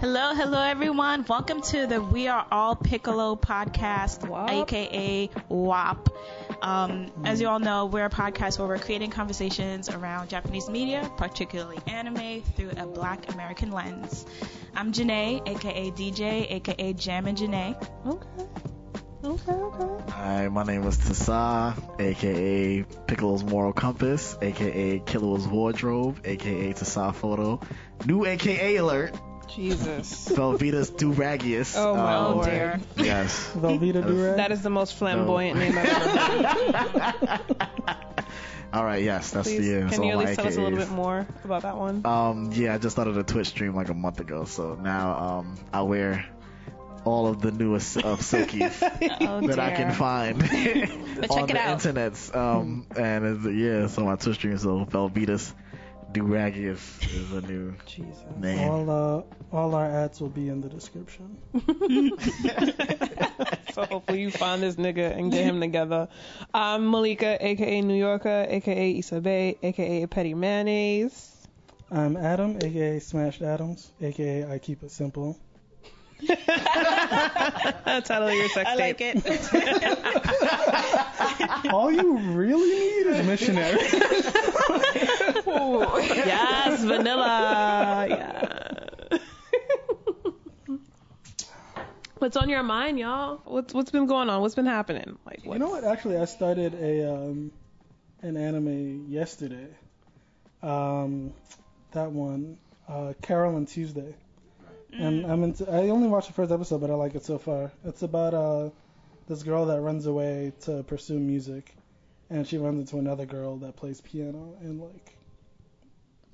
Hello, hello everyone. Welcome to the We Are All Piccolo podcast, WAP. aka WAP. Um, as you all know, we're a podcast where we're creating conversations around Japanese media, particularly anime, through a black American lens. I'm Jenee, aka DJ, aka Jammin Jenee. Okay. Okay, okay. Hi, my name is Tasigh, aka Piccolo's Moral Compass, aka Killua's Wardrobe, aka Tasa Photo. New aka alert, Jesus. Velveeta's Duragius. Oh, my Um, lord. dear. Yes. Velveeta Durag. That is the most flamboyant name I've ever heard. All right, yes, that's Please, yeah. that's can you all at my least tell us a little bit more about that one? Um, yeah, I just started a Twitch stream like a month ago, so now um, I wear all of the newest of silkies Oh that I can find on check the it out. internets. Um, and it's, yeah, so my Twitch stream, is so Velveeta's Duragius is a new Jesus. name. all uh, all our ads will be in the description. so hopefully you find this nigga and get him together. I'm Malika, aka New Yorker, aka Isabe, aka Petty Mayonnaise. I'm Adam, aka Smashed Adams, aka I Keep It Simple. Title of your sex I like tape. it. All you really need is missionary. Yes, vanilla. Yeah. What's on your mind, y'all? What's what's been going on? What's been happening? Like you know what? Actually, I started a um, an anime yesterday. Um, that one, uh, Carole and Tuesday. And I'm into. I only watched the first episode, but I like it so far. It's about uh, this girl that runs away to pursue music, and she runs into another girl that plays piano and like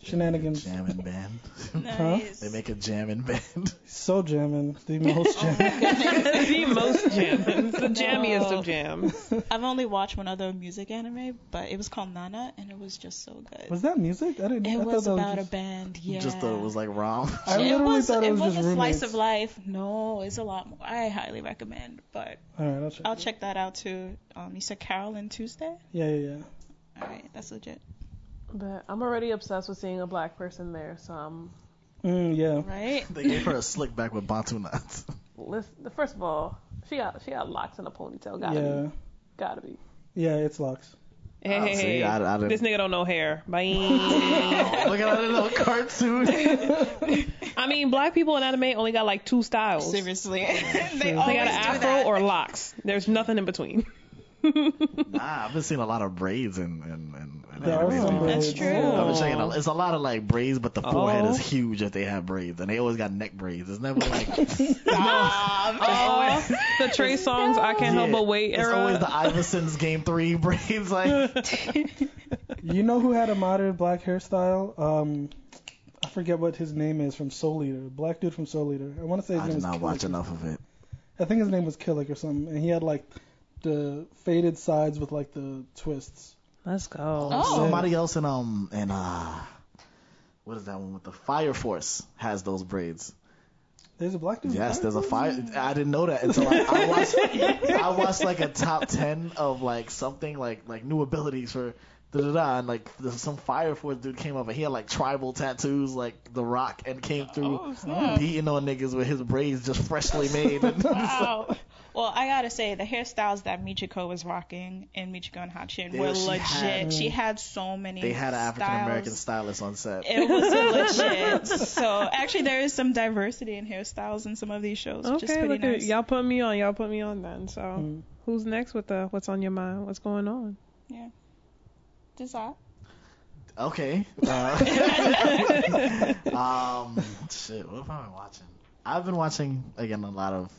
shenanigans. Jamming band. Nice. they make a jamming band. So jamming, the most jamming. the most jams, the jammiest of jams. I've only watched one other music anime, but it was called Nana, and it was just so good. Was that music? I didn't. it I was thought that about just, a band. Yeah. Just thought it was like wrong. I it literally was, thought it was was just a roommates. slice of life. No, it's a lot more. I highly recommend, but All right, I'll check. I'll it. check that out too. Um, you said Carole and Tuesday. Yeah, yeah, yeah. All right, that's legit. But I'm already obsessed with seeing a black person there, so I'm. Mm, yeah. Right. they gave her a slick back with Bantu knots. Listen, first of all, she got she got locks in a ponytail. Gotta Yeah. be, gotta be. Yeah, it's locks. Hey, Oh, hey, see. I- I didn't- this nigga don't know hair. Bye. Look at that little cartoon. I mean, black people in anime only got like two styles. Seriously. they They got an afro that. or locks. There's nothing in between. Nah, I've been seeing a lot of braids and and and. and There are some lately. That's braids. true. I've been checking out. It's a lot of like braids, but the forehead Oh. is huge if they have braids, and they always got neck braids. It's never like Oh, the Trey Songz I can't help but wait It's always the Iverson's Game Three braids. Like You know who had a modern black hairstyle? Um, I forget what his name is from Soul Eater. Black dude from Soul Eater. I want to say his I name did not Kilik watch enough of it. I think his name was Kilik or something, and he had like the faded sides with like the twists. Let's go. Oh. Somebody else in um and uh, what is that one with the Fire Force has those braids. There's a black dude. Yes, there's a fire. I didn't know that until I, I watched. I watched like a top ten of like something like like new abilities for da da da, and like there's some Fire Force dude came up and he had like tribal tattoos like The Rock and came through Oh, beating on niggas with his braids just freshly made. And Wow. Well, I gotta say the hairstyles that Michiko was rocking in Michiko and Hatchin They- were she legit. had- she had so many. they had an African American styles. stylist on set. It was legit. So actually, there is some diversity in hairstyles in some of these shows, which is Okay, pretty look at y'all put me on. Y'all put me on then. So Mm. who's next with the what's on your mind? What's going on? Yeah. Desire. Okay. Uh, um, shit. What have I been watching? I've been watching again a lot of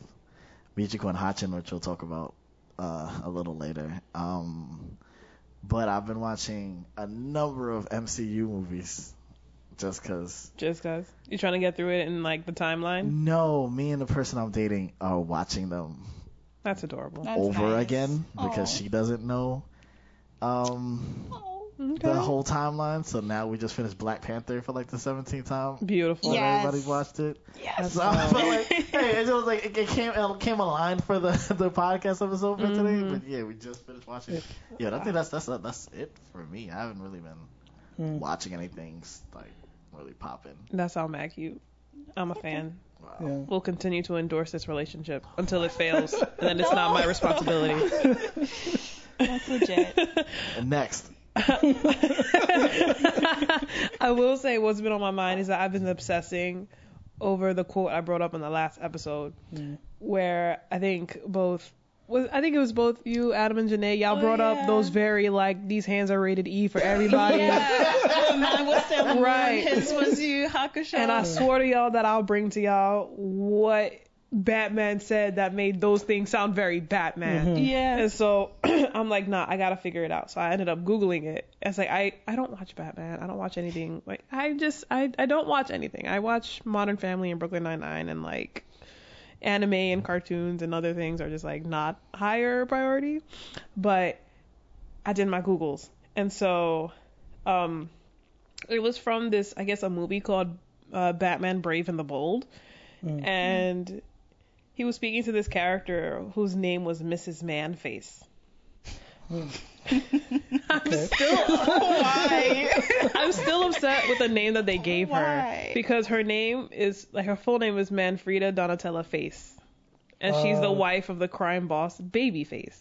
Michiko and Hatchin, which we'll talk about uh, a little later. Um, but I've been watching a number of MCU movies, just cause. Just cause you're trying to get through it in like the timeline. No, me and the person I'm dating are watching them That's adorable. That's over nice. again because Aw. she doesn't know. Um, Oh. Okay. the whole timeline. So now we just finished Black Panther for like the 17th time. Beautiful. Yeah. Yes. Everybody's watched it. Yes. So I felt like, hey, it was like it it came it came aligned for the the podcast episode for Mhm. today. But yeah, we just finished watching it. Yeah, I think that's that's that's it for me. I haven't really been Mm. watching anything like really popping. That's all mad you. I'm a fan. Yeah. will continue to endorse this relationship until it fails, and then it's not my responsibility. That's legit. And next, I will say what's been on my mind is that I've been obsessing over the quote I brought up in the last episode, Mm. where I think both was I think it was both you, Adam and Jenee, y'all Oh, brought yeah. up those very like these hands are rated E for everybody. yeah. Mine was Sailor Right. His was you, Hakusho. And I swore to y'all that I'll bring to y'all what Batman said that made those things sound very Batman. Mhm. yeah. And so I'm like, nah, I gotta figure it out. So I ended up Googling it. It's like I, I don't watch Batman. I don't watch anything. Like I just I, I don't watch anything. I watch Modern Family and Brooklyn Nine Nine and like anime and cartoons and other things are just like not higher priority. But I did my Googles. And so um it was from this I guess a movie called uh, Batman Brave and the Bold. Mm. And he was speaking to this character whose name was Mrs. Manface. I'm still why? I'm still upset with the name that they gave Why? her because her name is like her full name is Manfreda Donatella Face, and she's the Oh. wife of the crime boss Babyface,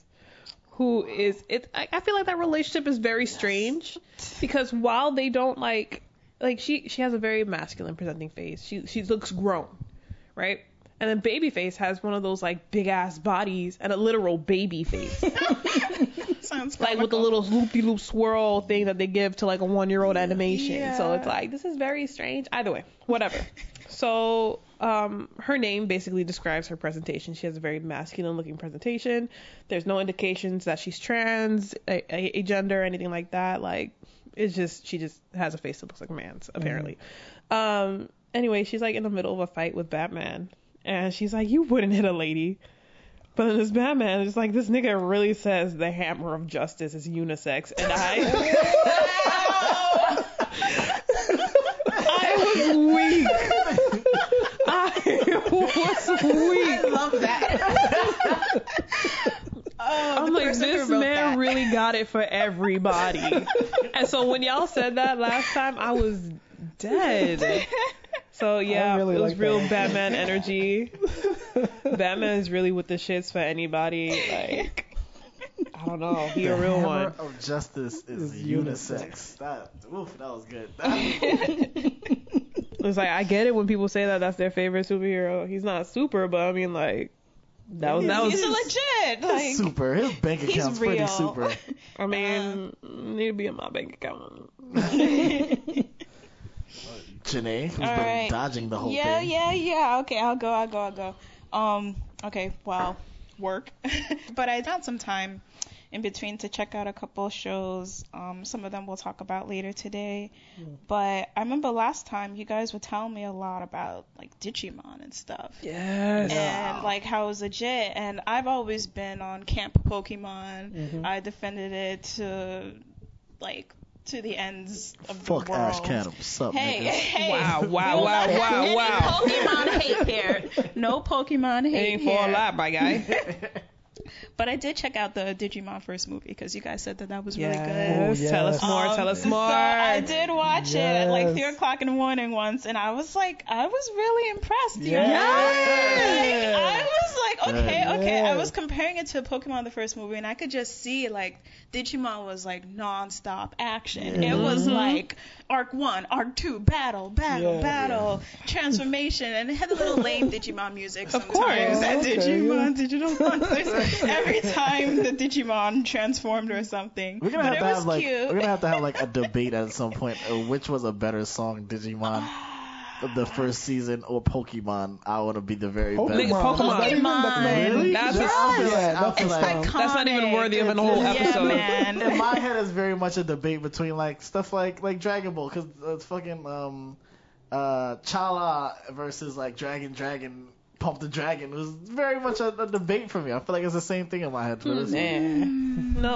who is it. I, I feel like that relationship is very strange because while they don't like like she she has a very masculine presenting face. She she looks grown, right? And then Babyface has one of those like big ass bodies and a literal baby face. Sounds like with the little loopy loop swirl thing that they give to like a one year old animation. So it's like this is very strange. Either way, whatever. so um, her name basically describes her presentation. She has a very masculine looking presentation. There's no indications that she's trans, a, a, a gender, anything like that. Like it's just she just has a face that looks like a man's apparently. Um, anyway, she's like in the middle of a fight with Batman, and she's like, "You wouldn't hit a lady." But then this Batman is like, this nigga really says the hammer of justice is unisex, and I, I was weak. I was weak. I love that. oh, I'm like, this man that. really got it for everybody. and so when y'all said that last time, I was dead. So yeah, really it was like real that. Batman energy. Batman is really with the shits for anybody. Like, I don't know, he a the real hammer one. of justice is, Is unisex. That, oof, that was good. It's like I get it when people say that that's their favorite superhero. He's not super, but I mean like that was that He's was. legit. Like, super. His bank account's pretty super. I mean, uh, need to be in my bank account. Jenee, who's All been right. dodging the whole yeah, thing. yeah, yeah. yeah. Okay, I'll go. I'll go. I'll go. Um. Okay. Well, work. but I found some time in between to check out a couple shows. Um. Some of them we'll talk about later today. But I remember last time you guys were telling me a lot about like Digimon and stuff. Yes. And like how it was legit, and I've always been on Camp Pokemon. Mhm. I defended it to like to the ends of Fuck the world. Fuck Ash Ketchum. Sup, Hey, niggas? hey. Wow, We wow, will wow, not wow, any wow. Pokemon hate here. No Pokemon It hate ain't here. for a lot, my guy. But I did check out the Digimon first movie because you guys said that that was really good. Yes. Oh, Tell us more. Um, tell us so more. I did watch it at like three o'clock in the morning once, and I was like, I was really impressed. You Yes. know? Like, I was like, okay, Yeah. okay. I was comparing it to Pokemon the first movie, and I could just see like Digimon was like non-stop action. It was Mhm. like arc one, arc two, battle, battle, Yeah. battle, transformation, and it had a little lame Digimon music Of sometimes. course. That Okay, Digimon, digital monsters. Every time the Digimon transformed or something. We're gonna but have it to was have like cute. we're gonna have to have like a debate at some point of which was a better song, Digimon, the first season or Pokemon. I want to be the very Pokemon. best. Nigga, Pokemon. That's not even- that's not even- Really? That's- Just- I feel like, that's like. That's not even worthy of an whole Yeah, episode. man. in my head it's very much a debate between like stuff like like Dragon Ball because it's fucking um uh Chala versus like Dragon Dragon Pump the Dragon was very much a, a debate for me. I feel like it's the same thing in my head. But it's, Nah.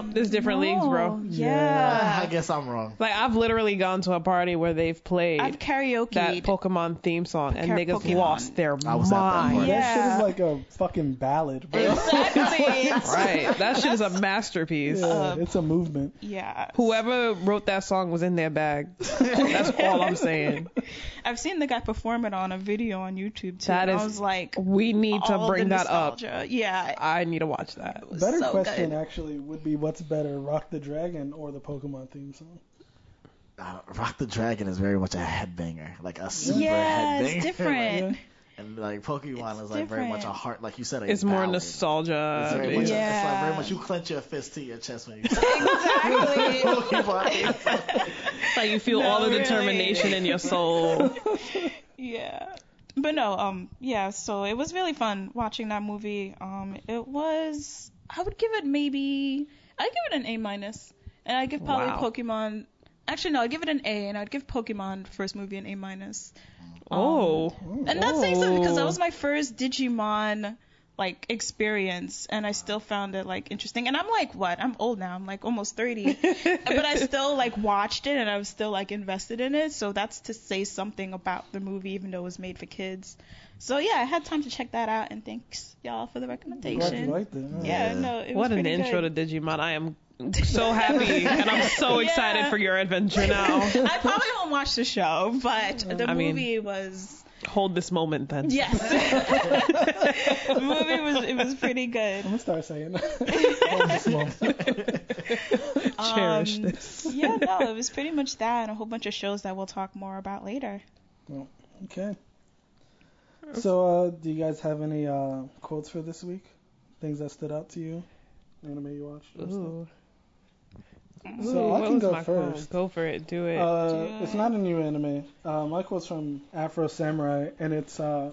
Nope, there's different leagues, bro. No, I guess I'm wrong. Like I've literally gone to a party where they've played I've karaoke. that Pokemon theme song and Car- niggas Pokemon. lost their I was at that mind. party. Yeah. That shit is like a fucking ballad, bro. Exactly. Right, that shit is a masterpiece. Yeah, Um, it's a movement. yeah. Whoever wrote that song was in their bag. That's all I'm saying. I've seen the guy perform it on a video on YouTube too. That and is- I was like, We need to bring that up. Yeah. I need to watch that. Better so question good. actually would be what's better, Rock the Dragon or the Pokemon theme song? Uh, Rock the Dragon is very much a headbanger, like a super Yeah, headbanger. it's different. Like, and like Pokemon It's is like very much a heart, like you said. A It's more nostalgia. It's very much. based. It's like very much. You clench your fist to your chest when you. Exactly. Pokemon. Like you feel No, all the really. determination in your soul. yeah. But no, um, yeah, so it was really fun watching that movie. Um, it was, I would give it maybe, I'd give it an A minus, and I'd give probably Wow. Pokemon. Actually, no, I'd give it an A, and I'd give Pokemon first movie an A minus. Oh. And that's saying something because that Oh. was my first Digimon like experience, and I still found it like interesting. And I'm like, what? I'm old now. I'm like almost 30, but I still like watched it, and I was still like invested in it. So that's to say something about the movie, even though it was made for kids. So yeah, I had time to check that out, and thanks y'all for the Glad you recommendation. liked it. Yeah, Yeah. no, it What was an intro good. to Digimon. I am so happy and I'm so Yeah. excited for your adventure now. I probably won't watch the show, but the I mean- movie was Hold this moment then. yes. the movie was it was pretty good. I'm gonna start saying that. All this moment. Cherish Um, this. yeah, no, it was pretty much that and a whole bunch of shows that we'll talk more about later. Well, Okay. So, uh, do you guys have any uh, quotes for this week? Things that stood out to you? Anime you watched? or stuff? Ooh. So Ooh, I what can was go my quote? first. Go for it. Do it. Uh, Yeah. it's not a new anime. Uh, my quote's from Afro Samurai, and it's uh,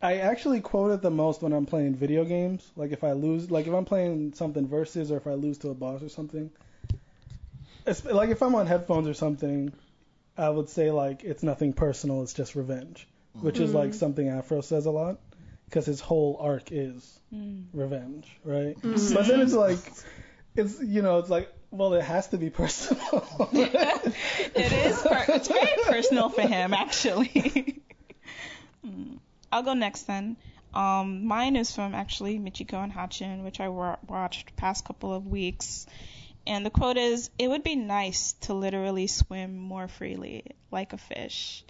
I actually quote it the most when I'm playing video games. Like if I lose, like if I'm playing something versus, or if I lose to a boss or something. It's, like if I'm on headphones or something, I would say like it's nothing personal. It's just revenge, which is like something Afro says a lot, because his whole arc is Mm. revenge, right? But then it's like, it's you know, it's like, well, it has to be personal. It is. Per- it's very personal for him, actually. Mm. I'll go next then. Um, mine is from actually Michiko and Hatchin, which I wa- watched past couple of weeks. And the quote is, "It would be nice to literally swim more freely, like a fish."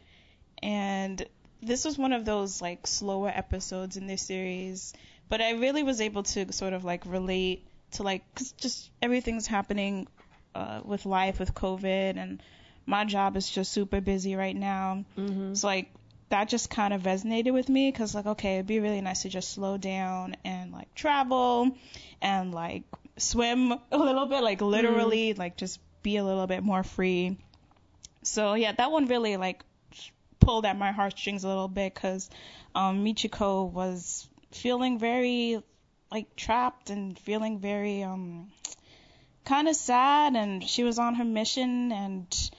And this was one of those like slower episodes in this series, but I really was able to sort of like relate to like 'cause just everything's happening uh, with life with COVID, and my job is just super busy right now. mm-hmm. So like that just kind of resonated with me because like okay, it'd be really nice to just slow down and like travel and like swim a little bit, like literally like just be a little bit more free. So yeah, that one really like pulled at my heartstrings a little bit because um, Michiko was feeling very like trapped and feeling very um kind of sad and she was on her mission and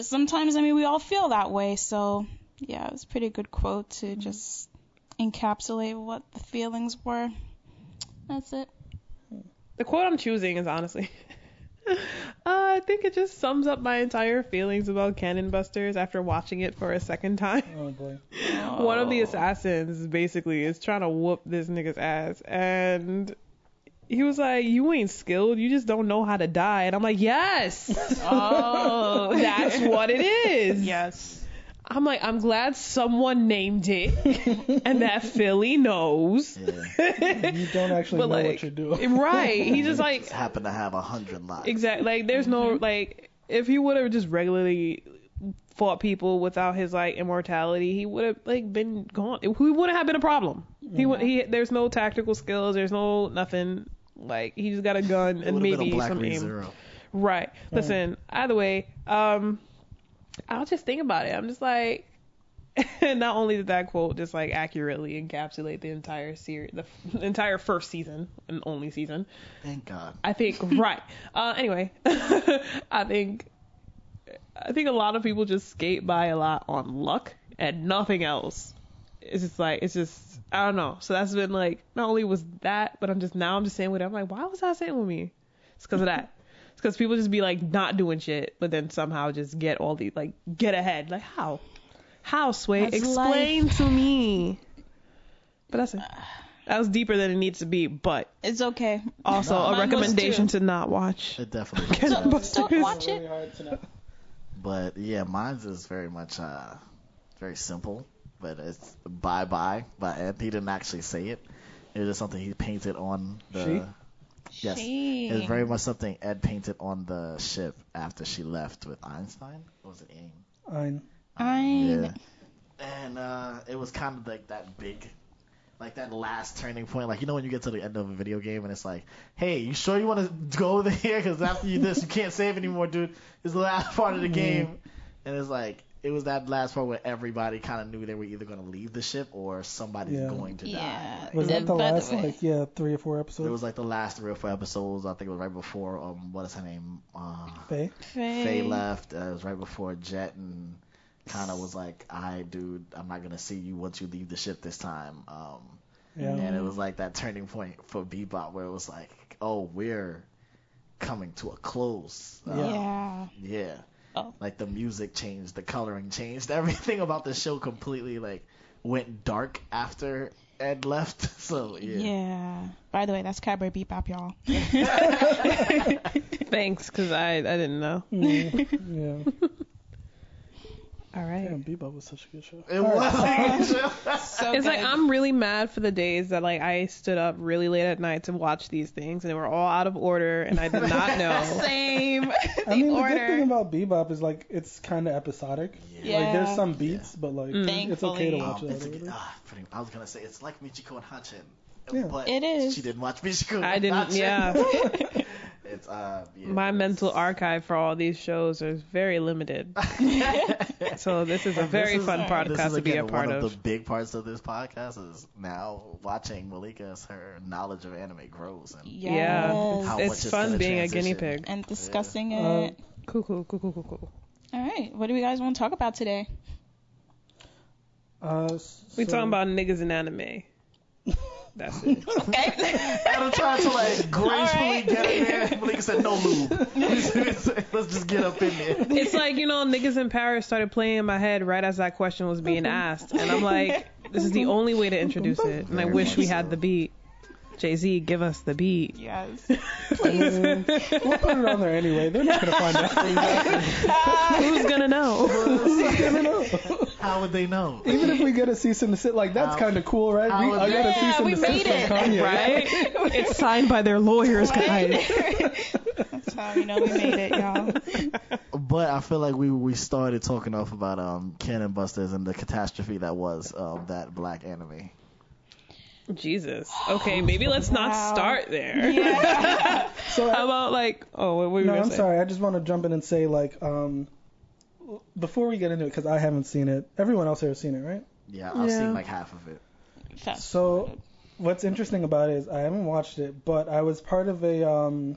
sometimes I mean we all feel that way so yeah it was a pretty good quote to just encapsulate what the feelings were that's it The quote I'm choosing is honestly. uh, I think it just sums up my entire feelings about Cannon Busters after watching it for a second time. oh boy. One of the assassins basically is trying to whoop this nigga's ass, and he was like, "You ain't skilled. You just don't know how to die." And I'm like, "Yes, oh that's what it is." yes I'm like, I'm glad someone named it, and that Philly knows. Yeah. You don't actually know like, what you're doing. right? He just like Just happen to have a hundred lives. Exactly. Like, there's no mm-hmm. like, if he would have just regularly fought people without his like immortality, he would have like been gone. He wouldn't have been a problem. He would. He mm-hmm. there's no tactical skills. There's no nothing. Like he just got a gun and would've been maybe a Black some Re aim. Zero. Right. Listen. Mm. Either way, um, I'll just think about it. I'm just like. not only did that quote just like accurately encapsulate the entire series, the, f- the entire first season and only season, Thank God. I think right. Uh, anyway, I think I think a lot of people just skate by a lot on luck and nothing else. it's just like it's just I don't know. So that's been like not only was that, but I'm just now I'm just saying with it. I'm like, why was that saying with me? It's because of that. It's because people just be like not doing shit, but then somehow just get all the like get ahead. Like how? How Sway? That's Explain to me. But that's it. That was deeper than it needs to be, but It's okay. also No. a recommendation to not watch. It definitely. Can was, I bust Don't watch it. hard. But yeah, mine's is very much uh very simple. But it's bye bye but He didn't actually say it. It was just something he painted on the. Yes, She. it's very much something Ed painted on the ship after she left with Einstein. Or was it Aim? Ein. Ein. Yeah. And uh, it was kind of like that big, like that last turning point. Like you know when you get to the end of a video game and it's like, hey, you sure you want to go there? Because after you this, you can't save anymore, dude. It's the last part of the game, and it's like it was that last part where everybody kind of knew they were either going to leave the ship or somebody's Yeah. going to die. Yeah. die. Was that the by the last way- like yeah three or four episodes? It was like the last three or four episodes. I think it was right before um what is her name? Uh, Faye. Faye. Faye left. Uh, it was right before Jet and kind of was like, "I, dude, I'm not gonna see you once you leave the ship this time." Um, Yeah. and it was like that turning point for Bebop where it was like, "Oh, we're coming to a close." Uh, Yeah. yeah. Oh. Like the music changed, the coloring changed, everything about the show completely like went dark after Ed left. So Yeah. yeah. By the way, that's Cowboy Bebop, y'all. Thanks, because I I didn't know. Mm, yeah. All right. Damn, Bebop was such a good show. It All right. was. So It's like. I'm really mad for the days that like I stood up really late at night to watch these things and they were all out of order and I did not know. same. the I mean, the good thing about Bebop is like it's kind of episodic. Yeah. Like there's some beats, but like Mm. it's okay to watch Um, it. it's out a, of order. pretty, I was gonna say it's like Michiko and Hatchin, Yeah. but It is. She didn't watch Michiko. I didn't. Hatchin. Yeah. It's uh. Yeah, My it's- mental archive for all these shows is very limited. So this is a very this is- fun This podcast is to be a again part one of, of. the big parts of this podcast is now watching Malika as her knowledge of anime grows and Yes. Yeah. How much It's it's fun gonna being a guinea pig. And discussing Yeah. it. Cool, cool, cool, cool, cool, cool. All right. What do we guys want to talk about today? Uh, We so- talking about niggas in anime. That's it. Okay. I'm trying to like gracefully Alright. get in there. Malika said no move. Let's just get up in there. It's like, you know, niggas in Paris started playing in my head right as that question was being asked. And I'm like, this is the only way to introduce it. And I wish we much had the beat. Jay Z, give us the beat. yes. I mean, we'll put it on there anyway. They're not gonna find out. Who's gonna know? Who's gonna know? How would they know? Even if we get a cease and desist, like that's kind of cool, right? We, I got a they- cease Yeah, and we desist made from it. Kanye. Right? It's signed by their lawyers, guys. That's how you know we made it, y'all. But I feel like we we started talking off about um Cannon Busters and the catastrophe that was um that black anime. Jesus. Okay, maybe let's not Wow. start there. Yeah. So How about like, oh, what were you no, gonna I'm say? sorry. I just want to jump in and say like, um, before we get into it, because I haven't seen it. Everyone else here has seen it, right? Yeah, I've Yeah. seen like half of it. Fast So, what's interesting about it is I haven't watched it, but I was part of a um,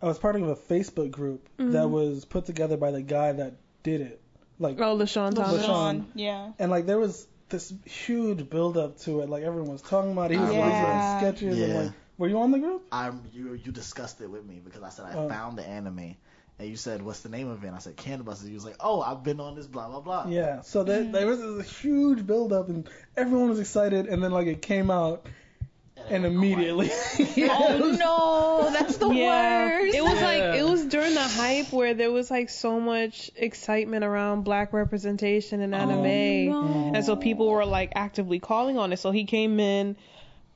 I was part of a Facebook group that was put together by the guy that did it. Like, Oh, LeSean LeSean. Thomas. Sean. Yeah. and like there was this huge build up to it. Like everyone was talking about it. He was Yeah. releasing like, sketches and Yeah. like. Were you on the group? I'm you you discussed it with me because I said I Oh. found the anime and you said what's the name of it? And I said Cannon Busters. You was like, oh, I've been on this blah blah blah. Yeah. So there, mm-hmm. there was this huge build up and everyone was excited, and then like it came out, and it went immediately. Oh no, that's the Yeah, worst. it was Yeah. like it was during the hype where there was like so much excitement around black representation in oh, anime, no. and so people were like actively calling on it. So he came in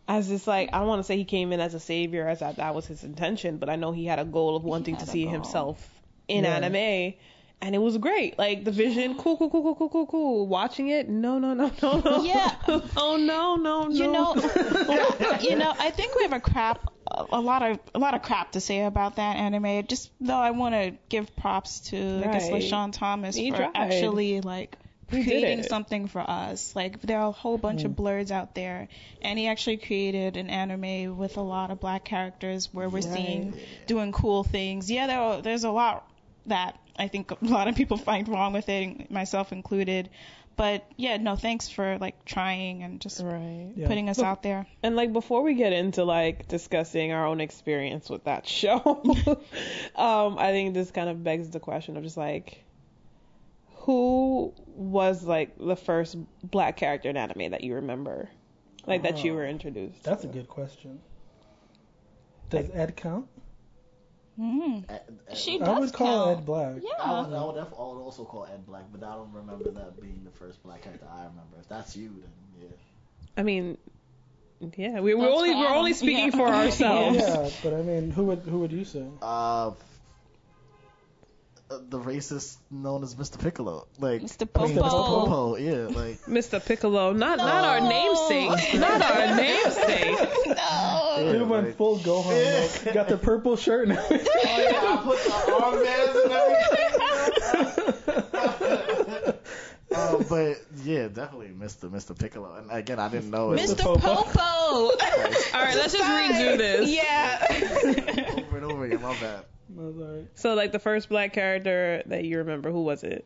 as this like I don't want to say he came in as a savior, as that that was his intention, but I know he had a goal of wanting to see goal. himself in Yeah. anime. And it was great. Like the vision, cool, cool, cool, cool, cool, cool, cool. Watching it, no, no, no, no, no. Yeah. oh no, no, no. You know, you know, I think we have a crap, a lot of a lot of crap to say about that anime. Just though, I want to give props to I guess Right. LeSean Thomas He for tried. actually like He creating something for us. Like there are a whole bunch of blurs out there, and he actually created an anime with a lot of black characters where we're seeing doing cool things. Yeah, there are, there's a lot that I think a lot of people find wrong with it, myself included. but yeah, no, thanks for like trying and just Right. Yeah. putting us out there. And like before we get into like discussing our own experience with that show, um, I think this kind of begs the question of just like who was like the first black character in anime that you remember? Like that you Oh. were introduced. That's a good question. Does Ed count? Mm. Ed- Ed- She I does would call count. Ed Black. I would, Yeah. I, would I would also call Ed Black, but I don't remember that being the first black character I remember. If that's you, then yeah. I mean, yeah, we, we're only for we're only speaking Yeah. for ourselves. Yeah, but I mean, who would who would you say? Uh, uh, the racist known as Mr. Piccolo, like Mr. I mean, Popo. Mr. Popo. Popo, yeah, like Mr. Piccolo, not not our namesake, not our namesake. No. Yeah, He went like- full Gohan. Yeah. though. Got the purple shirt and everything. Oh yeah, I put the armbands and everything. uh, but yeah, definitely Mr. Mr. Piccolo. And again, I didn't know it Mr. Mr. Popo. Popo. All right, let's just redo this. Yeah. over and over again. My bad. No, sorry. So like the first black character that you remember, who was it?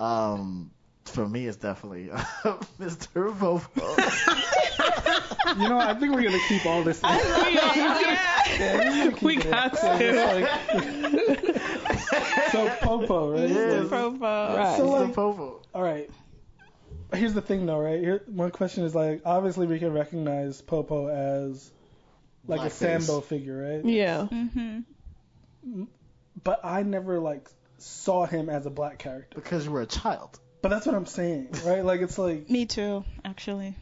Um, for me, it's definitely Mr. Popo. You know, I think we're gonna keep all this. in. yeah. We got So to. it's like- so Popo, right? Yeah. Like- Popo. Right. So, like- Popo. all right. Here's the thing, though, right? Here, my question is like, obviously we can recognize Popo as like a Blackface. Sambo figure, right? Yeah. Mhm. But I never like saw him as a black character. Because you were a child. But that's what I'm saying, right? Like it's like Me too, actually.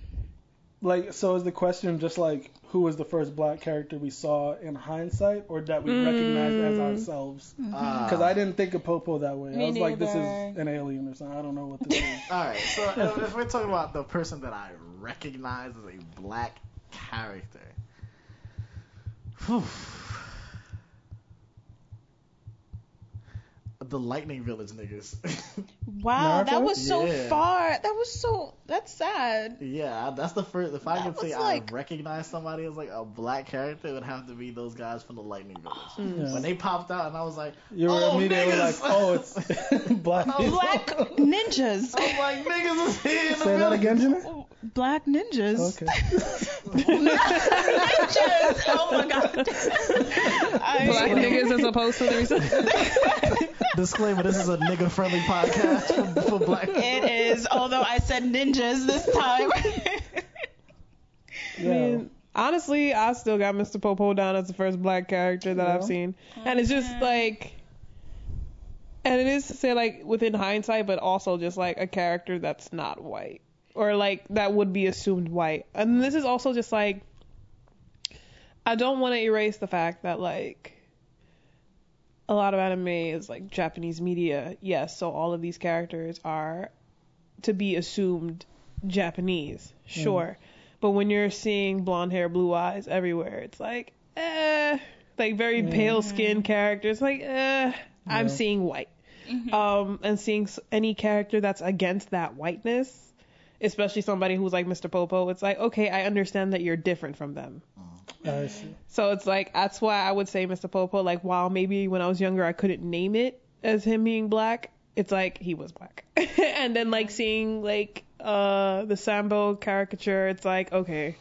like so is the question just like who was the first black character we saw in hindsight or that we recognized as Mm. ourselves? Ah. Because I didn't think of Popo that way. Me I was like, this is an alien or something. I don't know what this is. All right, so if, if we're talking about the person that I recognize as a black character, whew. The Lightning Village niggas. Wow, Naruto? that was so Yeah. far. That was so. That's sad. yeah, that's the first. If I That could say was I recognize somebody as like a black character, it would have to be those guys from the Lightning Village. Yeah. When they popped out, and I was like, You were Oh, immediately niggas! like, oh, it's oh, black. people. Black ninjas. I was like, niggas is here in the Say that again, Jimmy. Oh, black ninjas. Okay. ninjas. Oh my god. I- Black niggas as opposed to the Disclaimer: This is a nigga-friendly podcast for, for black people. It is, although I said ninjas this time. I mean, honestly, I still got Mr. Popo down as the first black character that I've Yeah. seen, and it's just like, and it is to say like within hindsight, but also just like a character that's not white or like that would be assumed white, and this is also just like, I don't want to erase the fact that like. A lot of anime is like Japanese media, yes. So all of these characters are to be assumed Japanese, sure. But when you're seeing blonde hair, blue eyes everywhere, it's like, eh, like very pale skinned characters, like, eh, I'm seeing white. Um, and seeing s- any character that's against that whiteness, especially somebody who's like Mr. Popo, it's like, okay, I understand that you're different from them. I see. So it's like that's why I would say Mr. Popo. Like while maybe when I was younger I couldn't name it as him being black, it's like he was black. and then like seeing like uh the Sambo caricature, it's like okay,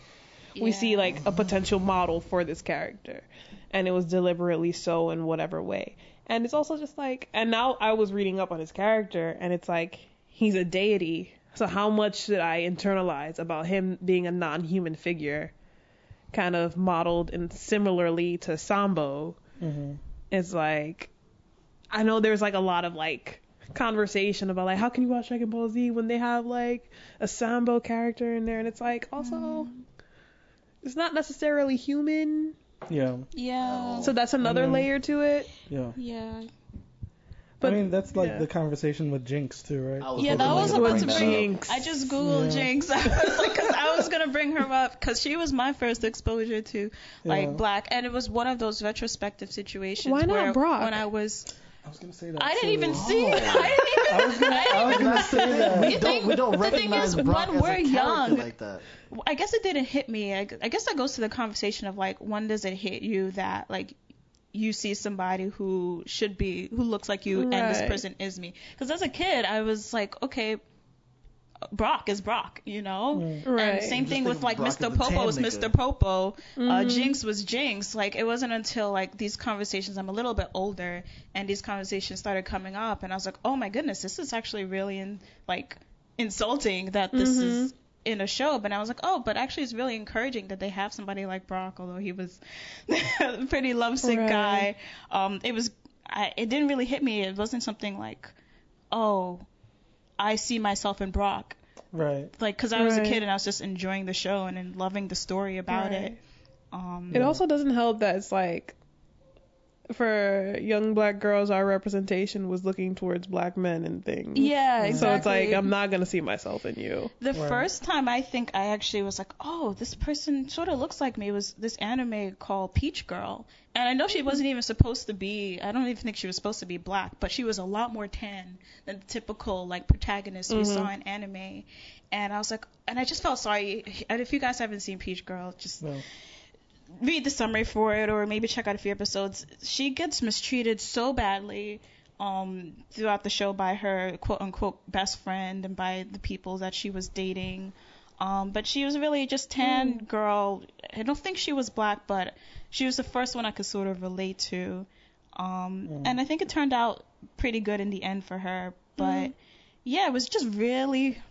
we see like a potential model for this character, and it was deliberately so in whatever way. And it's also just like, and now I was reading up on his character, and it's like he's a deity. So how much should I internalize about him being a non-human figure? kind of modeled and similarly to Sambo, hmm it's like I know there's like a lot of like conversation about like how can you watch Dragon Ball Z when they have like a Sambo character in there and it's like also it's not necessarily human. Yeah. yeah. So that's another mean- layer to it. Yeah. yeah. But I mean, that's like yeah. the conversation with Jynx too, right? I was Yeah, that was about to bring. Jynx. I just googled Yeah. Jynx. I was like, cause I was gonna bring her up because she was my first exposure to like Yeah. black, and it was one of those retrospective situations. Why not where Brock? When I was, I was gonna say that. I didn't too. even see. Oh. I didn't even. I was gonna, I was gonna say that. We don't, think- we don't the thing recognize is, Brock when as we're a young- like that. I guess it didn't hit me. I, I guess that goes to the conversation of like, when does it hit you that like you see somebody who should be, who looks like you, and this person is me? Because as a kid, I was like, okay, Brock is Brock, you know. Right. And same thing with like Brock Mr. Popo tan was nigga. Mr. Popo. Uh, Mhm. Jynx was Jynx. Like it wasn't until like these conversations. I'm a little bit older, and these conversations started coming up, and I was like, oh my goodness, this is actually really in, like insulting that this is in a show. But I was like, oh, but actually it's really encouraging that they have somebody like Brock, although he was a pretty lovesick Right. guy. Um, it was. I, it didn't really hit me. It wasn't something like, oh, I see myself in Brock Right. like because I was a kid and I was just enjoying the show and, and loving the story about Right. it. Um, It also doesn't help that it's like for young black girls, our representation was looking towards black men and things. yeah, exactly. So it's like I'm not gonna see myself in you. the Right. first time I think I actually was like, oh, this person sort of looks like me. Was this anime called Peach Girl? And I know she wasn't even supposed to be. I don't even think she was supposed to be black, but she was a lot more tan than the typical like protagonist we Mhm. saw in anime. And I was like, and I just felt sorry. And if you guys haven't seen Peach Girl, just No. Read the summary for it or maybe check out a few episodes. She gets mistreated so badly um, throughout the show by her quote unquote best friend and by the people that she was dating. Um, but she was really just tan girl. I don't think she was black, but she was the first one I could sort of relate to. Um, Mm. And I think it turned out pretty good in the end for her. But yeah, it was just really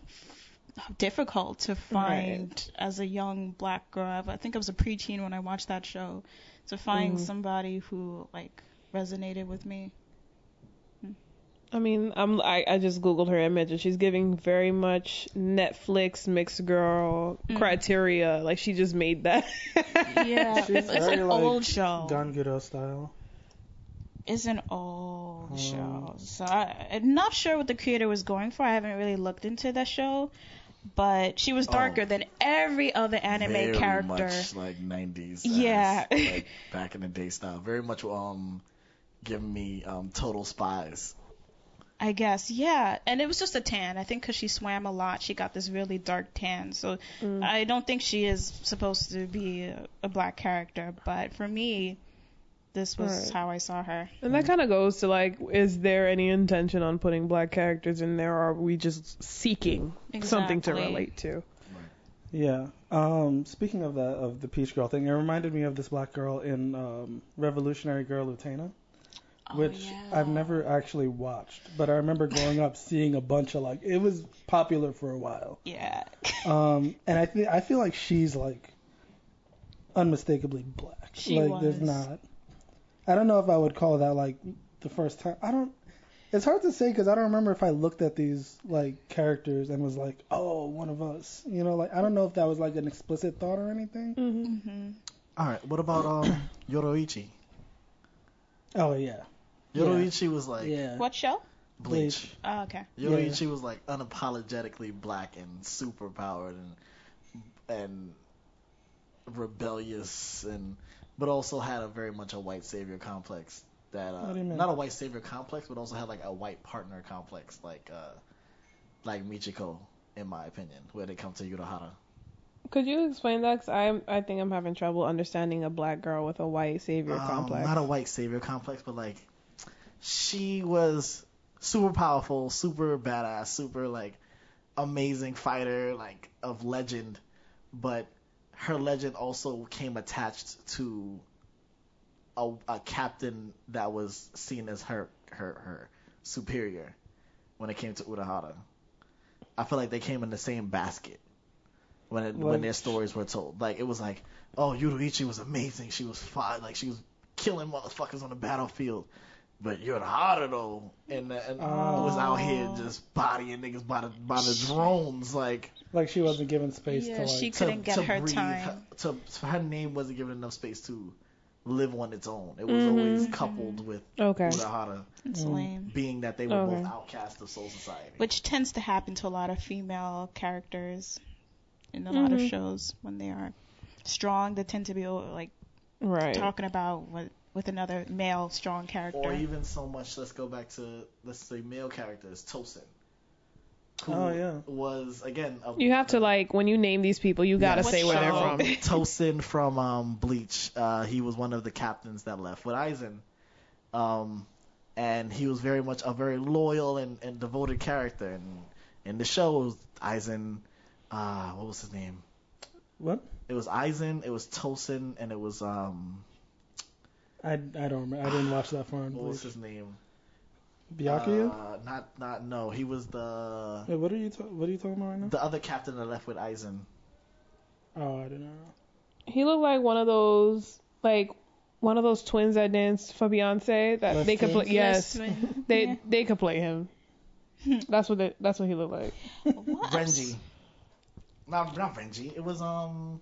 difficult to find as a young black girl. I think I was a preteen when I watched that show. To find Mhm. somebody who like resonated with me. I mean, I'm I, I just googled her image and she's giving very much Netflix mixed girl Mm. criteria. Like she just made that. Yeah, She's it's very, an like, old show. Ganguro style. It's an old Hmm. show. So I, I'm not sure what the creator was going for. I haven't really looked into the show. But she was darker Oh. than every other anime Very character. much like 90s. Yeah. ass, like back in the day style. Very much um giving me um total spies. I guess, yeah. And it was just a tan. I think because she swam a lot, she got this really dark tan. So Mm. I don't think she is supposed to be a, a black character. But for me, this was Right. how I saw her. And that kind of goes to like, is there any intention on putting black characters in there, or are we just seeking something to relate to? Yeah. Um, speaking of that, of the Peach Girl thing, it reminded me of this black girl in um, Revolutionary Girl Utena, which oh, yeah. I've never actually watched, but I remember growing up seeing a bunch of like it was popular for a while. Yeah. Um, and I think I feel like she's like unmistakably black. She like there's not. I don't know if I would call that like the first time. I don't. It's hard to say because I don't remember if I looked at these like characters and was like, oh, one of us. You know, like I don't know if that was like an explicit thought or anything. Mm-hmm. hmm All right, what about um Yoruichi? Oh yeah. Yoruichi was like yeah. What show? Bleach. Oh, okay. Yoruichi was like unapologetically black and super powered and and rebellious and but also had a very much a white savior complex that uh What do you mean? not a white savior complex but also had like a white partner complex like uh like Michiko in my opinion when it comes to Urahara. Could you explain that? Cause I I think I'm having trouble understanding a black girl with a white savior Um, complex. Not a white savior complex, but like she was super powerful, super badass, super like amazing fighter, like of legend. But her legend also came attached to a, a captain that was seen as her her her superior when it came to Urahara. I feel like they came in the same basket when it, when their stories were told. Like it was like, oh, Yoruichi was amazing. She was fine. Like she was killing motherfuckers on the battlefield. But you're Urahara though, and and was out here just bodying niggas by the by the drones. Like Like she wasn't given space Yeah, to like. she to, couldn't get to her breathe, time. To, her name wasn't given enough space to live on its own. It was Mhm. always coupled with okay. Urahara, It's Mm. lame. being that they were Okay. both outcasts of Soul Society. Which tends to happen to a lot of female characters in a lot of Mhm. shows when they are strong. They tend to be like Right. talking about with, with another male strong character. Or even so much, let's go back to let's say male characters, Tosen. Who Oh, yeah. Was again. A, You have to like when you name these people, you gotta Yes. say where they're from. Tosen from um, Bleach. Uh, he was one of the captains that left with Aizen. Um, and he was very much a very loyal and, and devoted character. And In the show, it was Aizen. Uh, what was his name? What? It was Aizen. It was Tosen, and it was um. I, I don't remember. I didn't watch that far in What was his name? Byakuya? Uh, not not no. He was the Wait, what are you ta- what are you talking about right now? the other captain that left with Aizen. Oh, I didn't know. He looked like one of those like one of those twins that danced for Beyonce that Left they could play. twins? Yes, they Yeah. they could play him. That's what they, that's what he looked like. What? Renji. Not not Renji. It was um.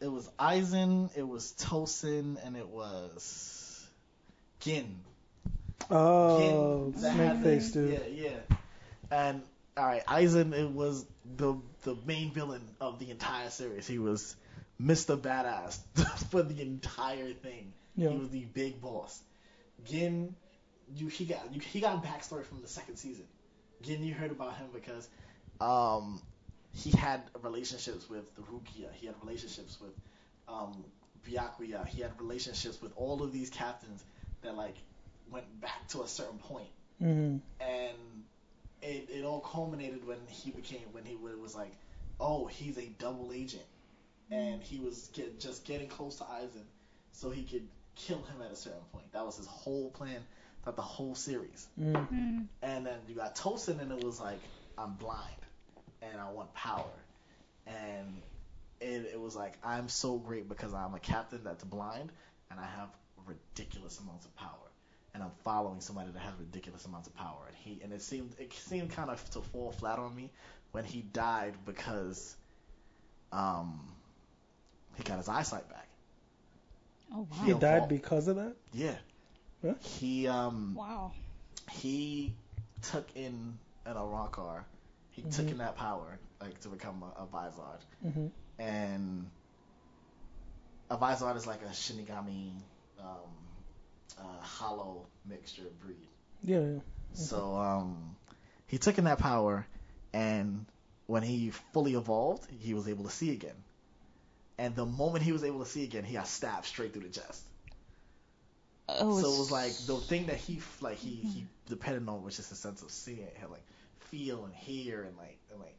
It was Aizen, It was Tosen, and it was Gin. Oh, Gin snake face dude. Yeah, yeah. And all right, Aizen It was the the main villain of the entire series. He was Mr. Badass for the entire thing. Yeah. He was the big boss. Gin, you he got you, he got a backstory from the second season. Gin, you heard about him because um he had relationships with the Rukia. He had relationships with um Byakuya. He had relationships with all of these captains that like went back to a certain point hmm and it, it all culminated when he became when he was like, oh, he's a double agent, and he was get, just getting close to Aizen, so he could kill him at a certain point. That was his whole plan throughout the whole series. Mm. Mm. And then you got Tosen, and it was like, I'm blind, and I want power, and it, it was like, I'm so great because I'm a captain that's blind, and I have ridiculous amounts of power and I'm following somebody that has ridiculous amounts of power. And he and it seemed it seemed kind of to fall flat on me when he died because um he got his eyesight back. Oh wow. He Yo, died Paul. because of that? Yeah. Huh? He um Wow. he took in an Arrancar. He took Mhm. in that power like to become a, a Vizard. hmm And a Vizard is like a Shinigami um uh, hollow mixture breed. Yeah, yeah. So um, he took in that power, and when he fully evolved, he was able to see again. And the moment he was able to see again, he got stabbed straight through the chest. Oh, so it was like the thing that he like he he depended on which is a sense of seeing, he like feel and hear and like and like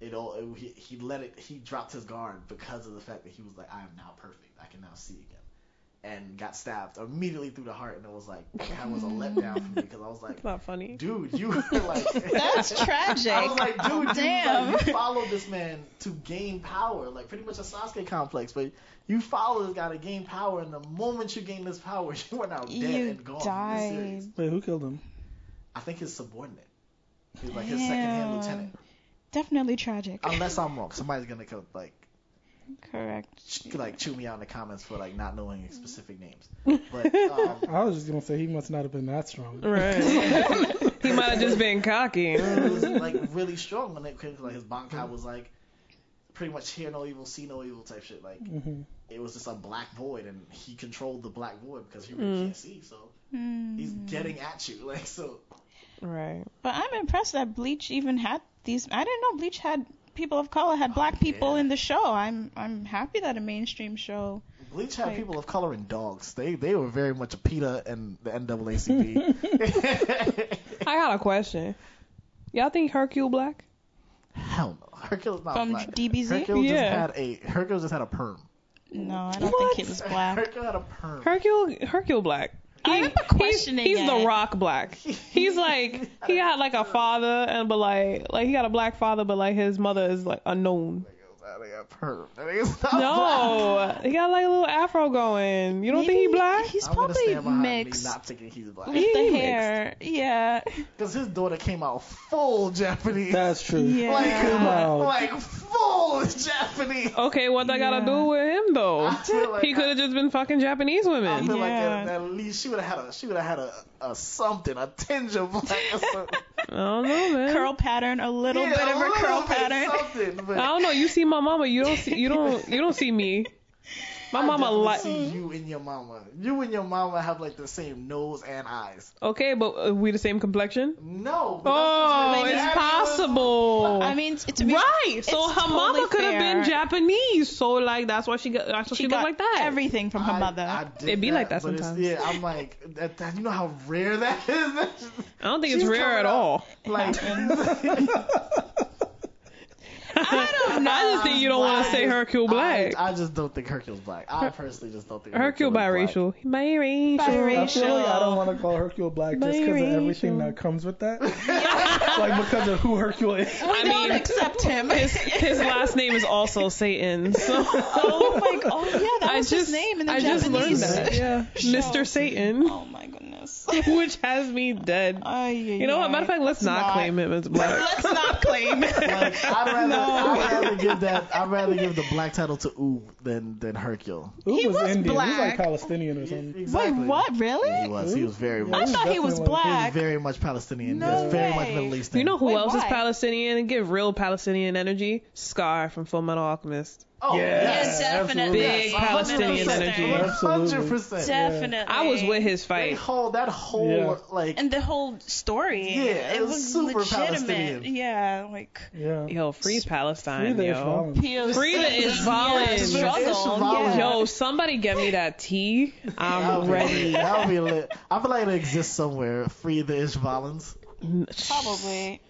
it all. It, he he let it. He dropped his guard because of the fact that he was like, I am now perfect. I can now see again. And got stabbed immediately through the heart, and it was like that was a letdown for me because I was like, It's not funny. dude, you were like That's tragic. I was like, dude, you, Damn. like, you followed this man to gain power, like pretty much a Sasuke complex. But you follow this guy to gain power, and the moment you gain this power, you are now dead You and gone. from this died. Wait, who killed him? I think his subordinate. He's like his second-hand lieutenant. Definitely tragic. Unless I'm wrong, somebody's gonna come, like Correct. ch- like chew me out in the comments for like not knowing specific names. But um, I was just gonna say he must not have been that strong. Right. he might have just been cocky. it was like really strong when it came to like his Bankai was like pretty much hear no evil, see no evil type shit. Like hmm it was just a black void, and he controlled the black void because he really Mm. can't see. So Hmm. he's getting at you, like so. Right. But I'm impressed that Bleach even had these. I didn't know Bleach had people of color, had oh, black people yeah. in the show. I'm I'm happy that a mainstream show. Bleach had Like- people of color and dogs. They they were very much a PETA and the NAACP. I got a question. Y'all think Hercule black? Hell no, Hercules not From black. DBZ? Hercules Yeah. just had a Hercules just had a perm. No, I don't What? think he was black. Hercules had a perm. Hercule Hercule black. I remember he's, questioning he's it. the rock black. He's like he got like a father and but like like he got a black father but like his mother is like unknown. That nigga perm. That nigga's not No, he got like a little afro going. You don't think he black? He's I'm probably mixed me not thinking he's black. with He the mixed. hair. Yeah. Because his daughter came out full Japanese. That's true. Yeah. like, Come like Oh, full Japanese. Okay, what that gotta do with him though? Like He could have just been fucking Japanese I women. feel like Yeah. at, at least she would have had a she would have had a, a something a tinge of black or something. I don't know, man. Curl pattern, a little Yeah, bit of a curl bit pattern. Something, but I don't know. You see my mama. You don't see. You don't. You don't see me. My I mama like. see you and your mama. You and your mama have like the same nose and eyes. Okay, but uh, we the same complexion. No. Oh, it's just- possible. I I mean, it's, it's really- Right. So it's her mama could have been. Japanese. So like that's why she got that's why she, She got like that. everything from her I- mother. I did It be like that sometimes. Yeah, I'm like, that, that, you know how rare that is. I don't think it's rare at all. Like, I don't know. I just think you don't want to say Hercule Black. I, I just don't think Hercule's black. I personally just don't think Hercule is black. biracial. Biracial. I feel like I don't want to call Hercule black just because of everything that comes with that. like because of who Hercule is. we I don't mean, accept him. His his last name is also Satan. So oh my god! Oh yeah, that I was just his name in the I just learned Japanese. that. Yeah. Mr. Satan, Oh my goodness. which has me dead. Ay, You know what? Matter of fact, let's not claim him as black. Let's not claim it. Like, I'd rather, I'd rather give that. I'd rather give the black title to Oob than than Hercule. Who He was, was Indian? He was like Palestinian or something. Exactly. Wait, what? Really? Yeah, he was. He was very Yeah, much. I thought he was definitely- He was black. very much Palestinian. No He was very much. Middle Eastern. You know who Wait, else is? Palestinian and give real Palestinian energy? Scar from Full Metal Alchemist. Oh, Yeah, Yes, definitely. Big Yes, Palestinian 100%. energy. Absolutely. hundred percent. Definitely. I was with his That fight. whole that whole Yeah. like And the whole story. Yeah, it it was was super legitimate. Palestinian. Yeah, like Yeah. Yo, free Free Palestine, the yo. Ishmael. Free the Yeah, Ishmael. struggle. Yeah. Yo, somebody get me that tea. I'm would ready. That would be lit. I feel like it exists somewhere. Free the Ishvalans. Probably.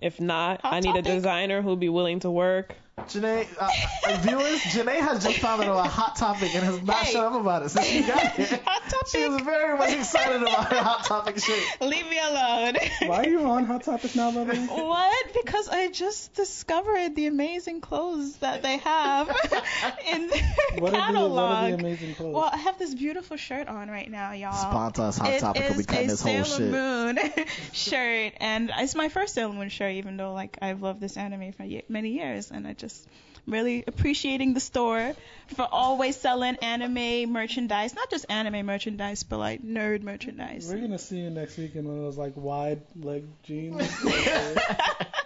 If not, Hot I need a designer who'll be willing to work. Jenee, uh, uh, viewers, Jenee has just found out about Hot Topic and has not Hey. shut up about it since she got here. Hot Topic. She was very much excited about her Hot Topic shit. Leave me alone. Why are you on Hot Topic now, by the way? What? Because I just discovered the amazing clothes that they have in their What are, the, catalog. what are the amazing clothes? well, I have this beautiful shirt on right now, y'all. Sponta's Hot It Topic will be is cutting a this whole Sailor shit. Moon shirt, and it's my first Sailor Moon shirt, even though like I've loved this anime for many years, and I just really appreciating the store for always selling anime merchandise, not just anime merchandise, but like nerd merchandise. We're gonna see you next week in one of those like wide leg jeans.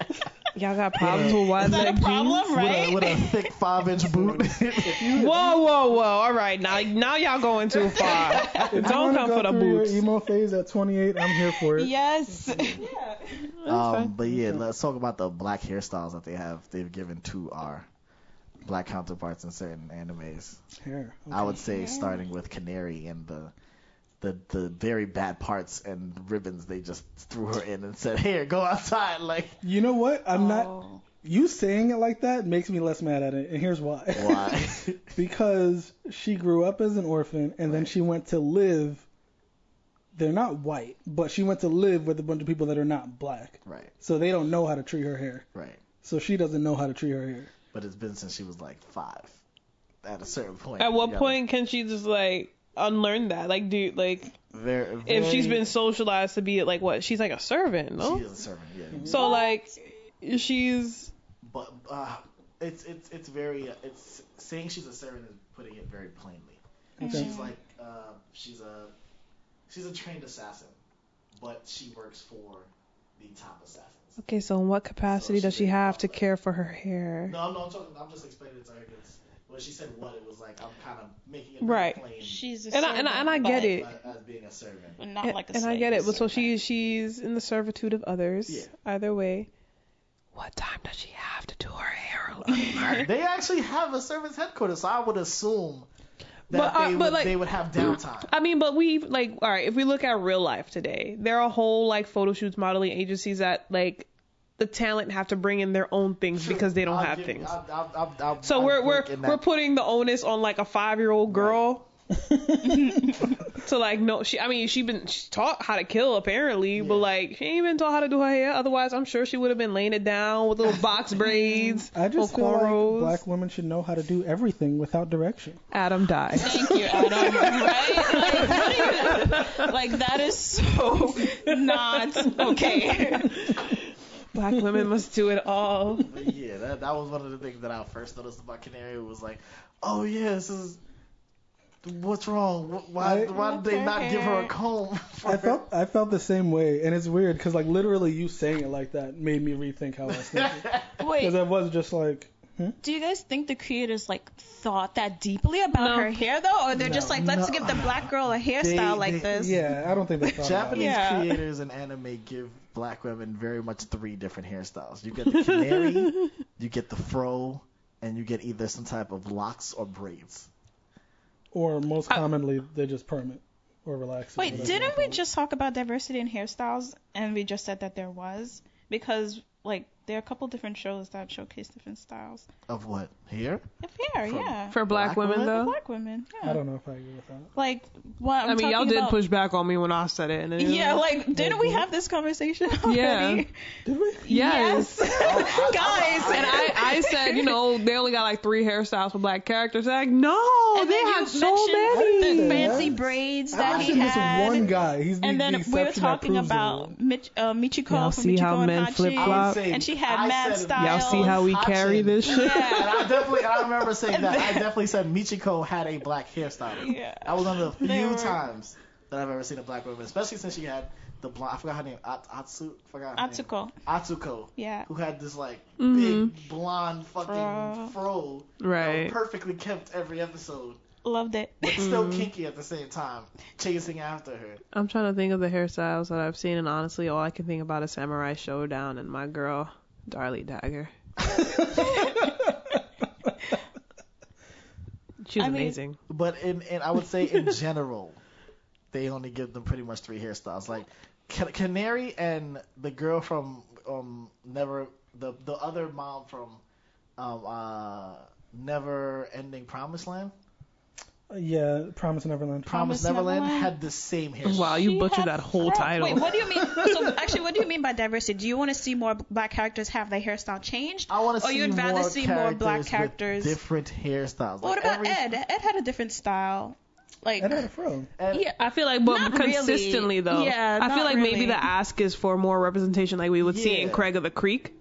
Y'all got problems with wide Is that leg a problem, jeans? right? With a, with a thick five inch boot. Whoa, whoa, whoa! All right, now, now y'all going too far. If you Don't come go for the boots. Your emo phase at 28, I'm here for it. yes. um, but yeah, let's talk about the black hairstyles that they have. They've given to our black counterparts in certain animes. Hair. I would say starting with Canary and the the the very bad parts and ribbons they just threw her in and said, "Here, go outside." Like You know what? I'm not. Oh. You saying it like that makes me less mad at it, and here's why. why? because she grew up as an orphan, and then she went to live. They're not white, but she went to live with a bunch of people that are not black, right, so they don't know how to treat her hair. right. So she doesn't know how to treat her hair. But it's been since she was like five. At a certain point. At what gotta- point can she just like unlearn that? Like, do like Very, if she's been socialized to be like what? She's like a servant, no? she is a servant, yeah. So like, she's But uh, it's it's it's very uh, it's saying she's a servant is putting it very plainly. Okay. She's like uh, she's a she's a trained assassin, but she works for the top assassins. okay. So in what capacity So does she she have to care for her hair? No, I'm not talking. I'm just explaining it to her because when she said what, it was like I'm kind of making it very Right. plain She's a And I- and I- and I get it. as, as being a servant. Not and, like a and I get it, but so she she's in the servitude of others. Yeah. Either way, what time does she have to do her hair? They actually have a servants headquarters, so I would assume that But, uh, they, but, would, like- they would have downtime. I mean, but we like all right. If we look at real life today, there are whole like photo shoots, modeling agencies that like the talent have to bring in their own things because they don't I'll have give- things. I'll- I'll- I'll- I'll- so I'll we're we're that we're putting the onus on like a five year old girl to like no she I mean she been she's taught how to kill apparently but like she ain't been taught how to do her hair otherwise I'm sure she would have been laying it down with little box braids I just little feel like black women should know how to do everything without direction. Adam died Thank you, Adam. Right? Like, what like that is so not okay. Black women must do it all But yeah, that, that was one of the things that I first noticed about Canary was like, oh yeah, this is what's wrong? Wh- Why I- why did they not give her a comb? For I felt I felt the same way, and it's weird because like literally you saying it like that made me rethink how I was thinking. Wait, Because I was just like, do you guys think the creators like thought that deeply about No. her hair though, or they're just like, let's No. give the black girl a hairstyle They- like they- this? yeah, I don't think they thought about Japanese it. Creators and anime give black women very much three different hairstyles. You get the canary, you get the fro, and you get either some type of locks or braids. Or most uh, commonly, they're just permanent or relaxed. Wait, whatever didn't we just talk about diversity in hairstyles and we just said that there was? Because like there are a couple different shows that showcase different styles Of what? Hair? of hair, For- yeah. For black, Black women, women? though. black women, yeah. I don't know if I agree with that. Like what I'm I mean, y'all did about- push back on me when I said it. And it Yeah, like, like didn't we have this conversation already? Yeah. Did we? yes. Guys, And I, I said, you know, they only got like three hairstyles for black characters. They're like, no, and they then you had so many. the Yeah. fancy braids I that he mentioned this had. one guy. He's the, and then the we were talking about. Mich- uh, Michiko Y'all from see Michiko how and men Hachi. flip-flop? I would say- And she had I mad said- style. Y'all see how we Hatchin. carry this shit? Yeah. And I definitely, I remember saying that. I definitely said Michiko had a black hairstyle. Yeah. That was one of the few were- times that I've ever seen a black woman, especially since she had the blonde. I forgot her name. At- Atsu. Forgot her name. Atsuko. Atsuko. Yeah. Who had this like Mhm. big blonde fucking Fro. fro. Right. perfectly kept every episode, Loved it. but still kinky at the same time, chasing after her. I'm trying to think of the hairstyles that I've seen, and honestly, all I can think about is Samurai Showdown and my girl, Darli Dagger. She was I mean- amazing. But in, in I would say in general, they only give them pretty much three hairstyles. Like Ca- Canary and the girl from um Never the the other mom from um uh Never Ending Promised Land. Yeah, Promise Neverland. Promise, Promised Neverland, Neverland? had the same hairstyle. Wow, you She butchered that whole fro- title. Wait, what do you mean? So actually, what do you mean by diversity? Do you want to see more black characters have their hairstyle changed? I want to Or see you'd rather more see more black characters characters? with different hairstyles. what about every- Ed? Ed had a different style. Like, Ed had a fro. Ed- yeah, I feel like, but Not really. consistently though. Yeah, I feel not like maybe the ask is for more representation, like we would see in Craig of the Creek.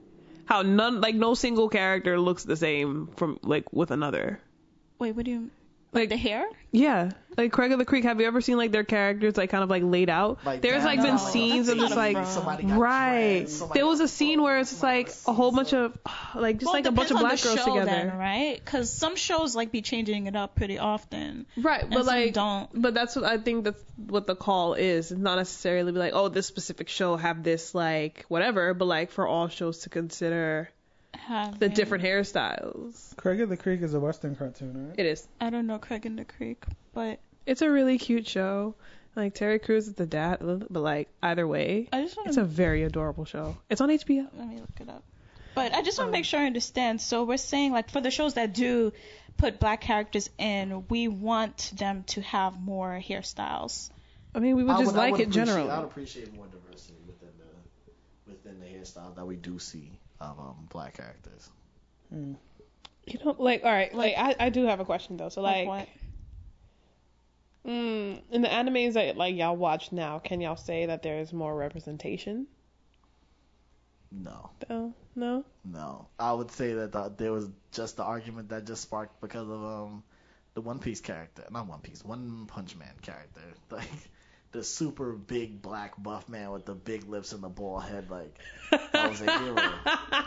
How none, like no single character looks the same from like with another. wait, what do you? Like The hair? Yeah, like Craig of the Creek. Have you ever seen like their characters like kind of like laid out? Like There's like been no, scenes of just like fro. somebody got right. dreads, There was a scene where it's somebody like a whole bunch of like just well, like a bunch depends of on black the girls show together. then, right? Because some shows like be changing it up pretty often. Right, but like don't. But that's what I think that's what the call is. It's not necessarily be like, oh, this specific show have this like whatever, but like for all shows to consider Have the it. different hairstyles. Craig of the Creek is a Western cartoon, right? It is. I don't know Craig in the Creek, but It's a really cute show. Like Terry Crews is the dad, but like either way, I just want it's a very adorable show. It's on HBO. let me look it up. But I just want to make sure I understand. So we're saying like for the shows that do put black characters in, we want them to have more hairstyles. I mean, we would I just would- like would it generally. I would appreciate more diversity within the within the hairstyle that we do see of um, black characters. Hmm. You know, like all right, like, I I do have a question though. So like, what? mm, in the animes that like y'all watch now, can y'all say that there is more representation? No, Though no. no. I would say that the, there was just the argument that just sparked because of um the One Piece character, not One Piece, One Punch Man character, like the super big black buff man with the big lips and the bald head, like that was a hero.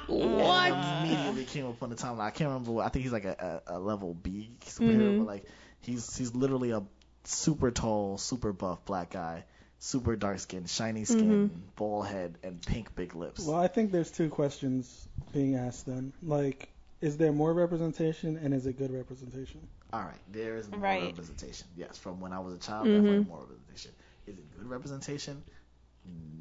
What? And immediately came upon the time. I can't remember. what- I think he's like a, a, a level B superhero, Mhm. but like he's he's literally a super tall, super buff black guy, super dark skin, shiny skin, bald head, and pink big lips. Well, I think there's two questions being asked then. Like, is there more representation and is it good representation? All right, there is more Right. representation. Yes, from when I was a child, Mhm. definitely more representation. Is it good representation?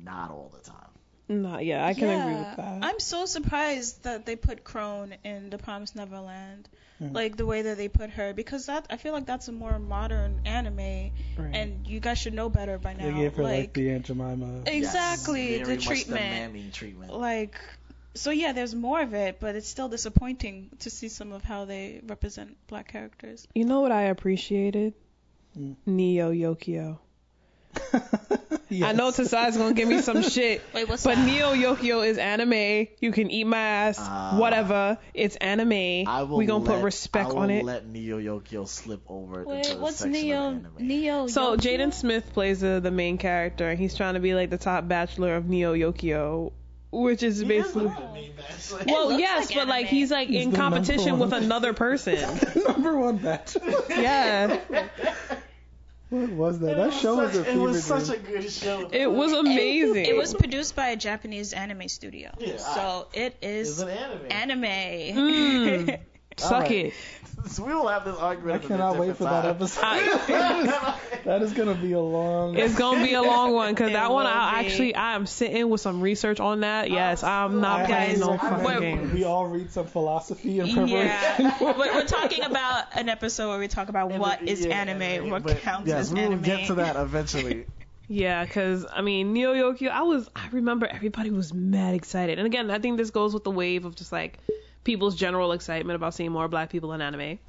Not all the time. No, yeah, I can yeah, agree with that. I'm so surprised that they put Krone in The Promised Neverland, Hmm. like the way that they put her, because that I feel like that's a more modern anime, Right. and you guys should know better by now. They gave her like, like the Aunt Jemima. exactly Yes, the much treatment. The mammy treatment. like so yeah there's more of it but it's still disappointing to see some of how they represent black characters You know what I appreciated? Mm. Neo Yokio. Yes. I know Tasigh's gonna give me some shit, wait what's but that Neo Yokio is anime. You can eat my ass, Ah. whatever. It's anime. I will we gonna let, put respect I will on it. let Neo Yokio slip over wait into what's neo of neo So Jaden Smith plays the, the main character, and he's trying to be like the top bachelor of Neo Yokio, which is basically. like the main bachelor. Well, yes, like but like he's like He's in competition with another person. Number one bachelor. yeah. What was that? That show was a such, It was dream. such a good show. It was amazing. It was produced by a Japanese anime studio. Yeah, so it It's is an anime. anime. Mm. Suck Alright. it. So we will have this argument. I cannot wait different for that episode. that is gonna be a long. It's gonna be a long one because that one I be. actually I am sitting with some research on that. Oh, yes, I'm not I playing no highly fucking recommend. We all read some philosophy and preparation. Yeah, we're, we're talking about an episode where we talk about what is Yeah, anime, what but counts yes, as we will anime. get to that eventually. Yeah, because I mean, Neo Yokio, I was, I remember everybody was mad excited. And again, I think this goes with the wave of just like people's general excitement about seeing more black people in anime.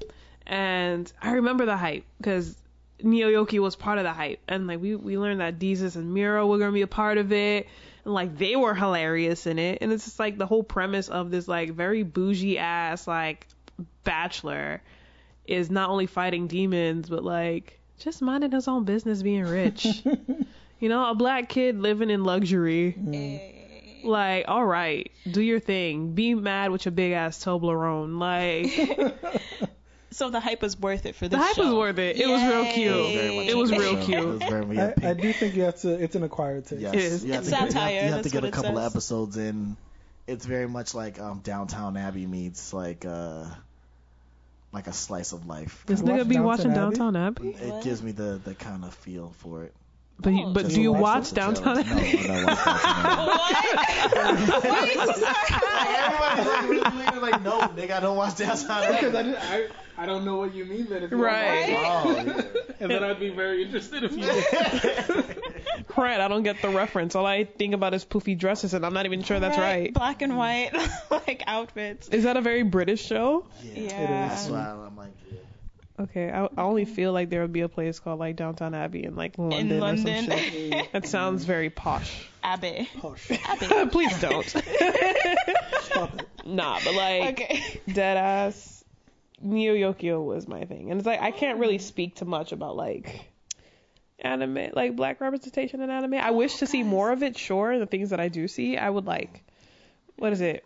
And I remember the hype because Neo Yokio was part of the hype. And like we, we learned that Desus and Mero were going to be a part of it. And like they were hilarious in it. And it's just like the whole premise of this like very bougie ass like bachelor is not only fighting demons, but like just minding his own business being rich. You know, a black kid living in luxury. Eh, Like, all right, do your thing. Be mad with your big ass Toblerone. Like, So the hype was worth it for the this hype show. was worth it. It was real cute. Very much It was real show. cute. Was very I. I do think you have to. It's an acquired taste. Yes, It is. you have It's to get, you have, satire, you have to get a what it couple of episodes in. It's very much like um, Downtown Abbey meets like uh, like a slice of life. This nigga be watching Downton Downtown Abbey. It What? gives me the, the kind of feel for it. But you, Oh, but do you watch watch Downtown trailers. Abbey? No, I don't watch Downtown Abbey. Everybody's like, really, really like, no, nigga, I don't watch Downtown Because I, Abbey. didn't, I, I don't know what you mean then. If you Right. Oh, yeah. And then I'd be very interested if you did. Right, I don't get the reference. All I think about is poofy dresses, and I'm not even sure that's right. Black and white like outfits. Is that a very British show? Yeah. That's why I'm like, yeah. Okay, I, I only feel like there would be a place called like Downtown Abbey in like London, In or some shit. That sounds very posh. Abbey. Hush. Abbey. Please don't. Stop it. nah, but like Okay. dead ass Neo Yokio was my thing. And it's like I can't really speak too much about like anime like black representation in anime. I wish to see more of it, sure. The things that I do see, I would like what is it?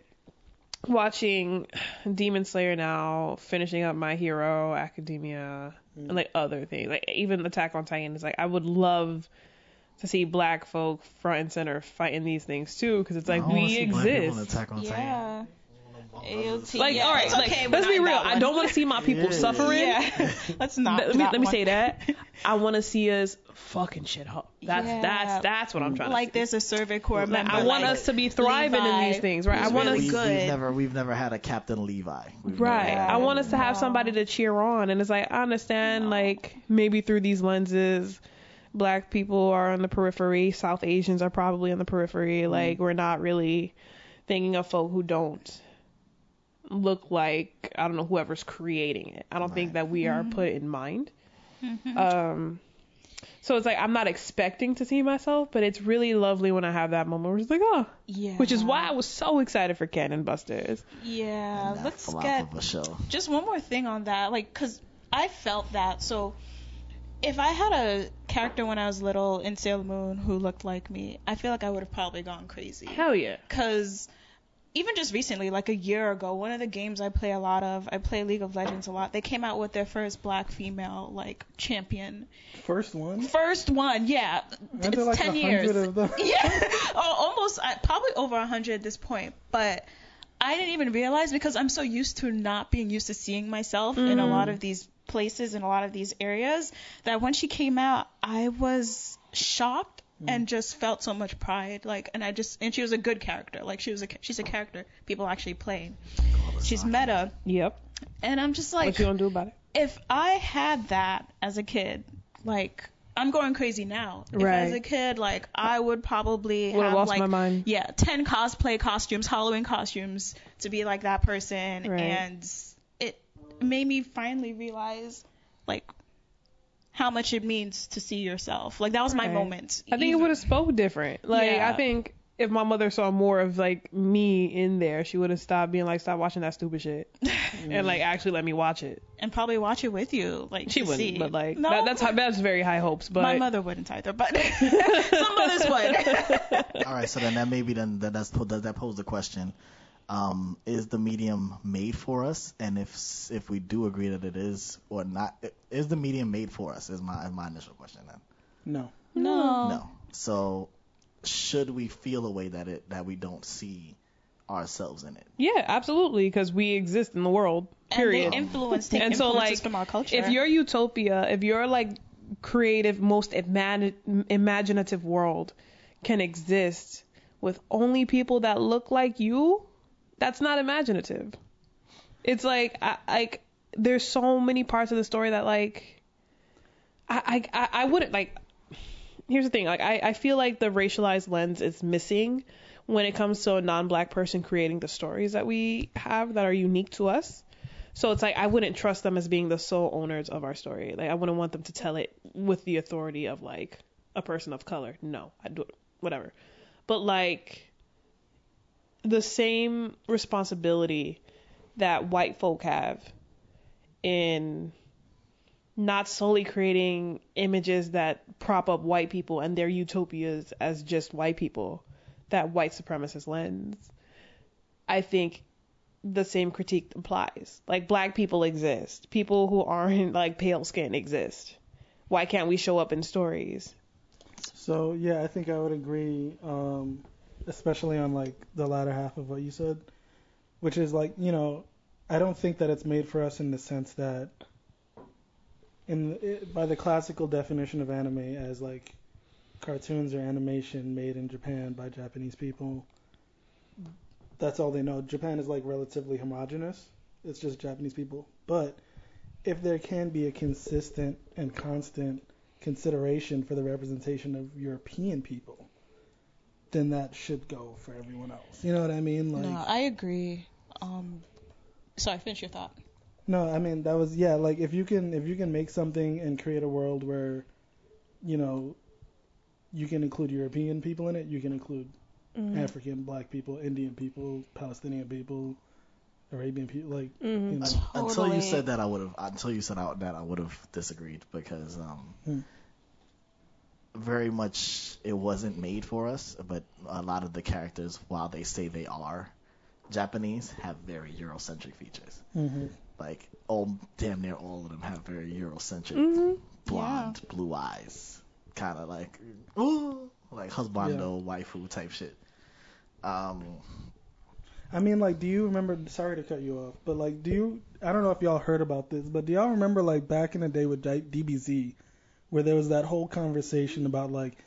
Watching Demon Slayer now, finishing up My Hero Academia, mm. and like other things. Like even Attack on Titan is like I would love to see black folk front and center fighting these things too, because it's like I we see black people exist. Attack on Titan. Yeah. AOT. Like, yeah, all right, like, okay, let's be real. I don't want to see my people Yeah. suffering. Yeah. Let's not. Let do me let me say that. I want to see us fucking shit up. That's Yeah. that's that's what I'm trying Like to. Like, there's a Survey Corps member. I want like, us to be thriving in these things, right? I want really us we, good. We've never, we've never had a Captain Levi. We've Right. Never I want us to have No. somebody to cheer on. And it's like, I understand, like, maybe through these lenses, black people are on the periphery, South Asians are probably on the periphery. Like, mm-hmm. we're not really thinking of folk who don't look like, I don't know, whoever's creating it. I don't think that we are put in mind. Um, so it's like, I'm not expecting to see myself, but it's really lovely when I have that moment where it's like, oh, Yeah. which is why I was so excited for Cannon Busters. Yeah. That Let's get of a show. just one more thing on that, like, cause I felt that. So, if I had a character when I was little in Sailor Moon who looked like me, I feel like I would have probably gone crazy. Hell yeah. Cause even just recently, like a year ago, one of the games I play a lot of, I play League of Legends a lot. They came out with their first black female like champion. First one. First one, yeah. Aren't it's like ten years. of them? Yeah, oh, almost uh, probably over a hundred at this point. But I didn't even realize because I'm so used to not being used to seeing myself in a lot of these places in a lot of these areas that when she came out, I was shocked and just felt so much pride. Like, and I just and she was a good character. Like she was a she's a character people actually play. She's meta, Yep. and I'm just like What you gonna do about it? if I had that as a kid, like I'm going crazy now. If Right. as a kid, like I would probably Would've have lost like my mind. yeah, ten cosplay costumes, Halloween costumes to be like that person, Right. and it made me finally realize like how much it means to see yourself. Like that was my Right. moment. I think it would have spoke different. Like Yeah. I think if my mother saw more of like me in there, she would have stopped being like, "Stop watching that stupid shit," and like actually let me watch it. and probably watch it with you. Like She wouldn't, see. but like no, that, that's that's very high hopes. But my mother wouldn't either, but some mothers would. All right, so then that maybe then that that's does that pose the question? Um, is the medium made for us? And if if we do agree that it is or not, is the medium made for us? Is my is my initial question then? No. No. No. So should we feel a way that it that we don't see ourselves in it? Yeah, absolutely, because we exist in the world. Period. And they influence, take And so, influences like, from our culture. if your utopia, if your like creative, most imagine, imaginative world can exist with only people that look like you, that's not imaginative. It's like I, like there's so many parts of the story that like I I, I- wouldn't like. Here's the thing, like I, I feel like the racialized lens is missing when it comes to a non-black person creating the stories that we have that are unique to us. So it's like I wouldn't trust them as being the sole owners of our story. Like I wouldn't want them to tell it with the authority of like a person of color. No, I do whatever. But like the same responsibility that white folk have in not solely creating images that prop up white people and their utopias as just white people, that white supremacist lens. I think the same critique applies. Like black people exist. People who aren't like pale skin exist. Why can't we show up in stories? So yeah, I think I would agree, um, especially on like the latter half of what you said, which is like you know, I don't think that it's made for us in the sense that, in by the classical definition of anime as like cartoons or animation made in Japan by Japanese people. That's all they know. Japan is like relatively homogenous. It's just Japanese people. But if there can be a consistent and constant consideration for the representation of European people, then that should go for everyone else. You know what I mean? Like, no, I agree. Um, sorry, finish your thought. No, I mean that was yeah. Like if you can if you can make something and create a world where, you know, you can include European people in it, you can include Mm-hmm. African, Black people, Indian people, Palestinian people, Arabian people. Like Mhm. you know, Un- Until you said that, I would have. Until you said out that, I would have disagreed because um, Hmm. Very much it wasn't made for us. But a lot of the characters, while they say they are Japanese, have very Eurocentric features. hmm Like all, damn near all of them have very Eurocentric, Mhm. blonde, blue eyes, kind of like ooh, like husbando, waifu type shit. Um, I mean, like, do you remember? Sorry to cut you off, but like, do you? I don't know if y'all heard about this, but do y'all remember like back in the day with J- DBZ, where there was that whole conversation about like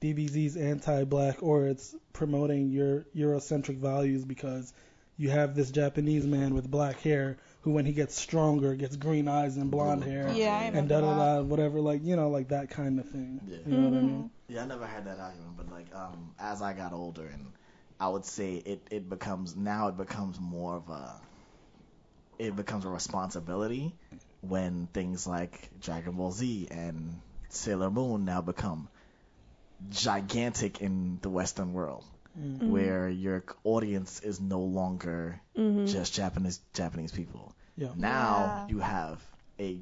DBZ's anti-black or it's promoting your Eurocentric values because you have this Japanese man with black hair who, when he gets stronger, gets green eyes and blonde hair. Yeah, And da da da, whatever, like you know, like that kind of thing. Yeah. You know what I Mm-hmm. mean? Yeah, I never had that argument, but like um, as I got older, and I would say it it becomes now it becomes more of a it becomes a responsibility when things like Dragon Ball Z and Sailor Moon now become gigantic in the Western world, Mm. where your audience is no longer Mhm. just Japanese Japanese people. Yeah. Now Yeah. you have a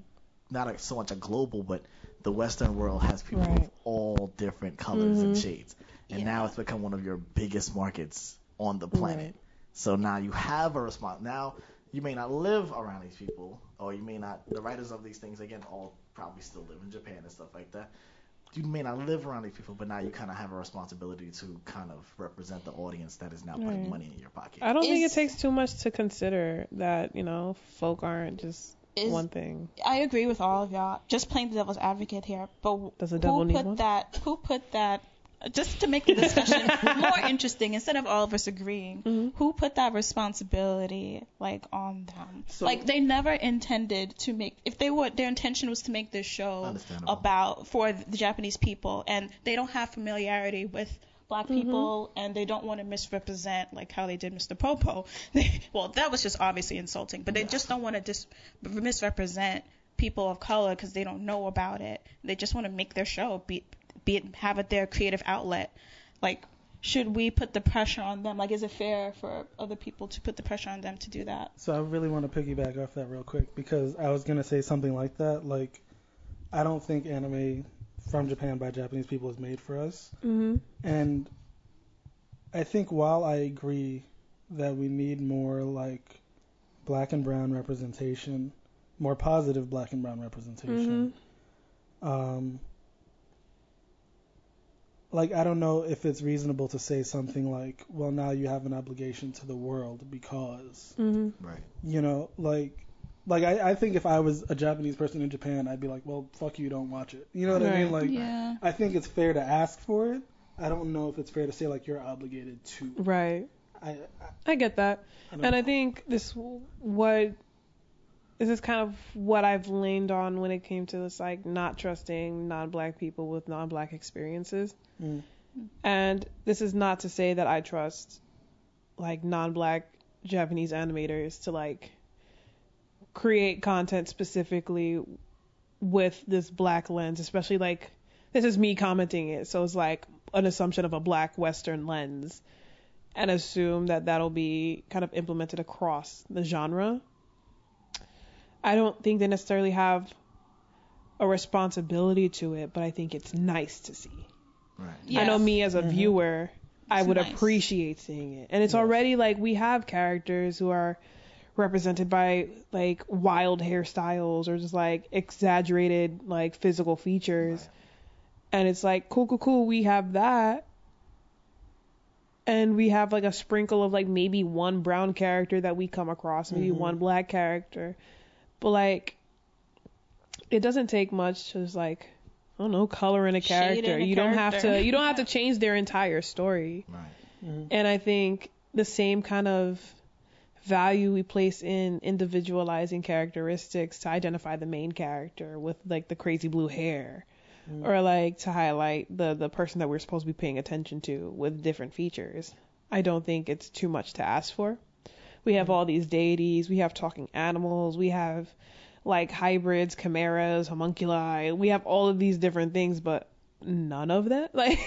not a, so much a global, but the Western world has people Right. of all different colors and Mhm. shades, and Yeah. now it's become one of your biggest markets on the planet. Right. So now you have a response. Now you may not live around these people, or you may not. The writers of these things again all probably still live in Japan and stuff like that. You may not live around these people, but now you kind of have a responsibility to kind of represent the audience that is now putting Right. money in your pocket. I don't think it takes too much to consider that, you know, folk aren't just Is- one thing. I agree with all of y'all. Just playing the devil's advocate here, but Does the devil who need put one? that? Who put that? Just to make the discussion more interesting, instead of all of us agreeing, Mhm. who put that responsibility like on them? So- like they never intended to make. If they were, their intention was to make this show about for the Japanese people, and they don't have familiarity with black people and they don't want to misrepresent like how they did Mr. Popo. well, that was just obviously insulting, but they just don't want to dis- misrepresent people of color because they don't know about it. They just want to make their show, be, be it, have it their creative outlet. Like, should we put the pressure on them? Like, is it fair for other people to put the pressure on them to do that? So I really want to piggyback off that real quick because I was gonna say something like that. Like, I don't think anime from Japan by Japanese people is made for us. Mm-hmm. And I think while I agree that we need more like black and brown representation, more positive black and brown representation. Um, like I don't know if it's reasonable to say something like, well, now you have an obligation to the world because hmm Right. you know, like, like I, I think if I was a Japanese person in Japan, I'd be like, well, fuck you, don't watch it. You know what I mean? Like, Yeah. I think it's fair to ask for it. I don't know if it's fair to say like you're obligated to. Right. I, I, I get that. I And know. I think this what this is kind of what I've leaned on when it came to this like not trusting non-black people with non-black experiences. Mm. And this is not to say that I trust like non-black Japanese animators to like create content specifically with this black lens, especially like this is me commenting it, so it's like an assumption of a black western lens and assume that that'll be kind of implemented across the genre. I don't think they necessarily have a responsibility to it, but I think it's nice to see. Right. I know me as a Mhm. viewer, I It's would nice. appreciate seeing it. And it's Yes. already like we have characters who are represented by like wild hairstyles or just like exaggerated like physical features. Right. And it's like cool cool cool, we have that. And we have like a sprinkle of like maybe one brown character that we come across, maybe Mhm. one black character. But like it doesn't take much to just like I don't know, color in a Shade in character. a you don't have to you don't have to change their entire story. Right. Mhm. And I think the same kind of value we place in individualizing characteristics to identify the main character with like the crazy blue hair Mm. or like to highlight the the person that we're supposed to be paying attention to with different features. I don't think it's too much to ask for. We have mm-hmm. all these deities, we have talking animals, we have like hybrids, chimeras, homunculi. We have all of these different things, but none of that. Like,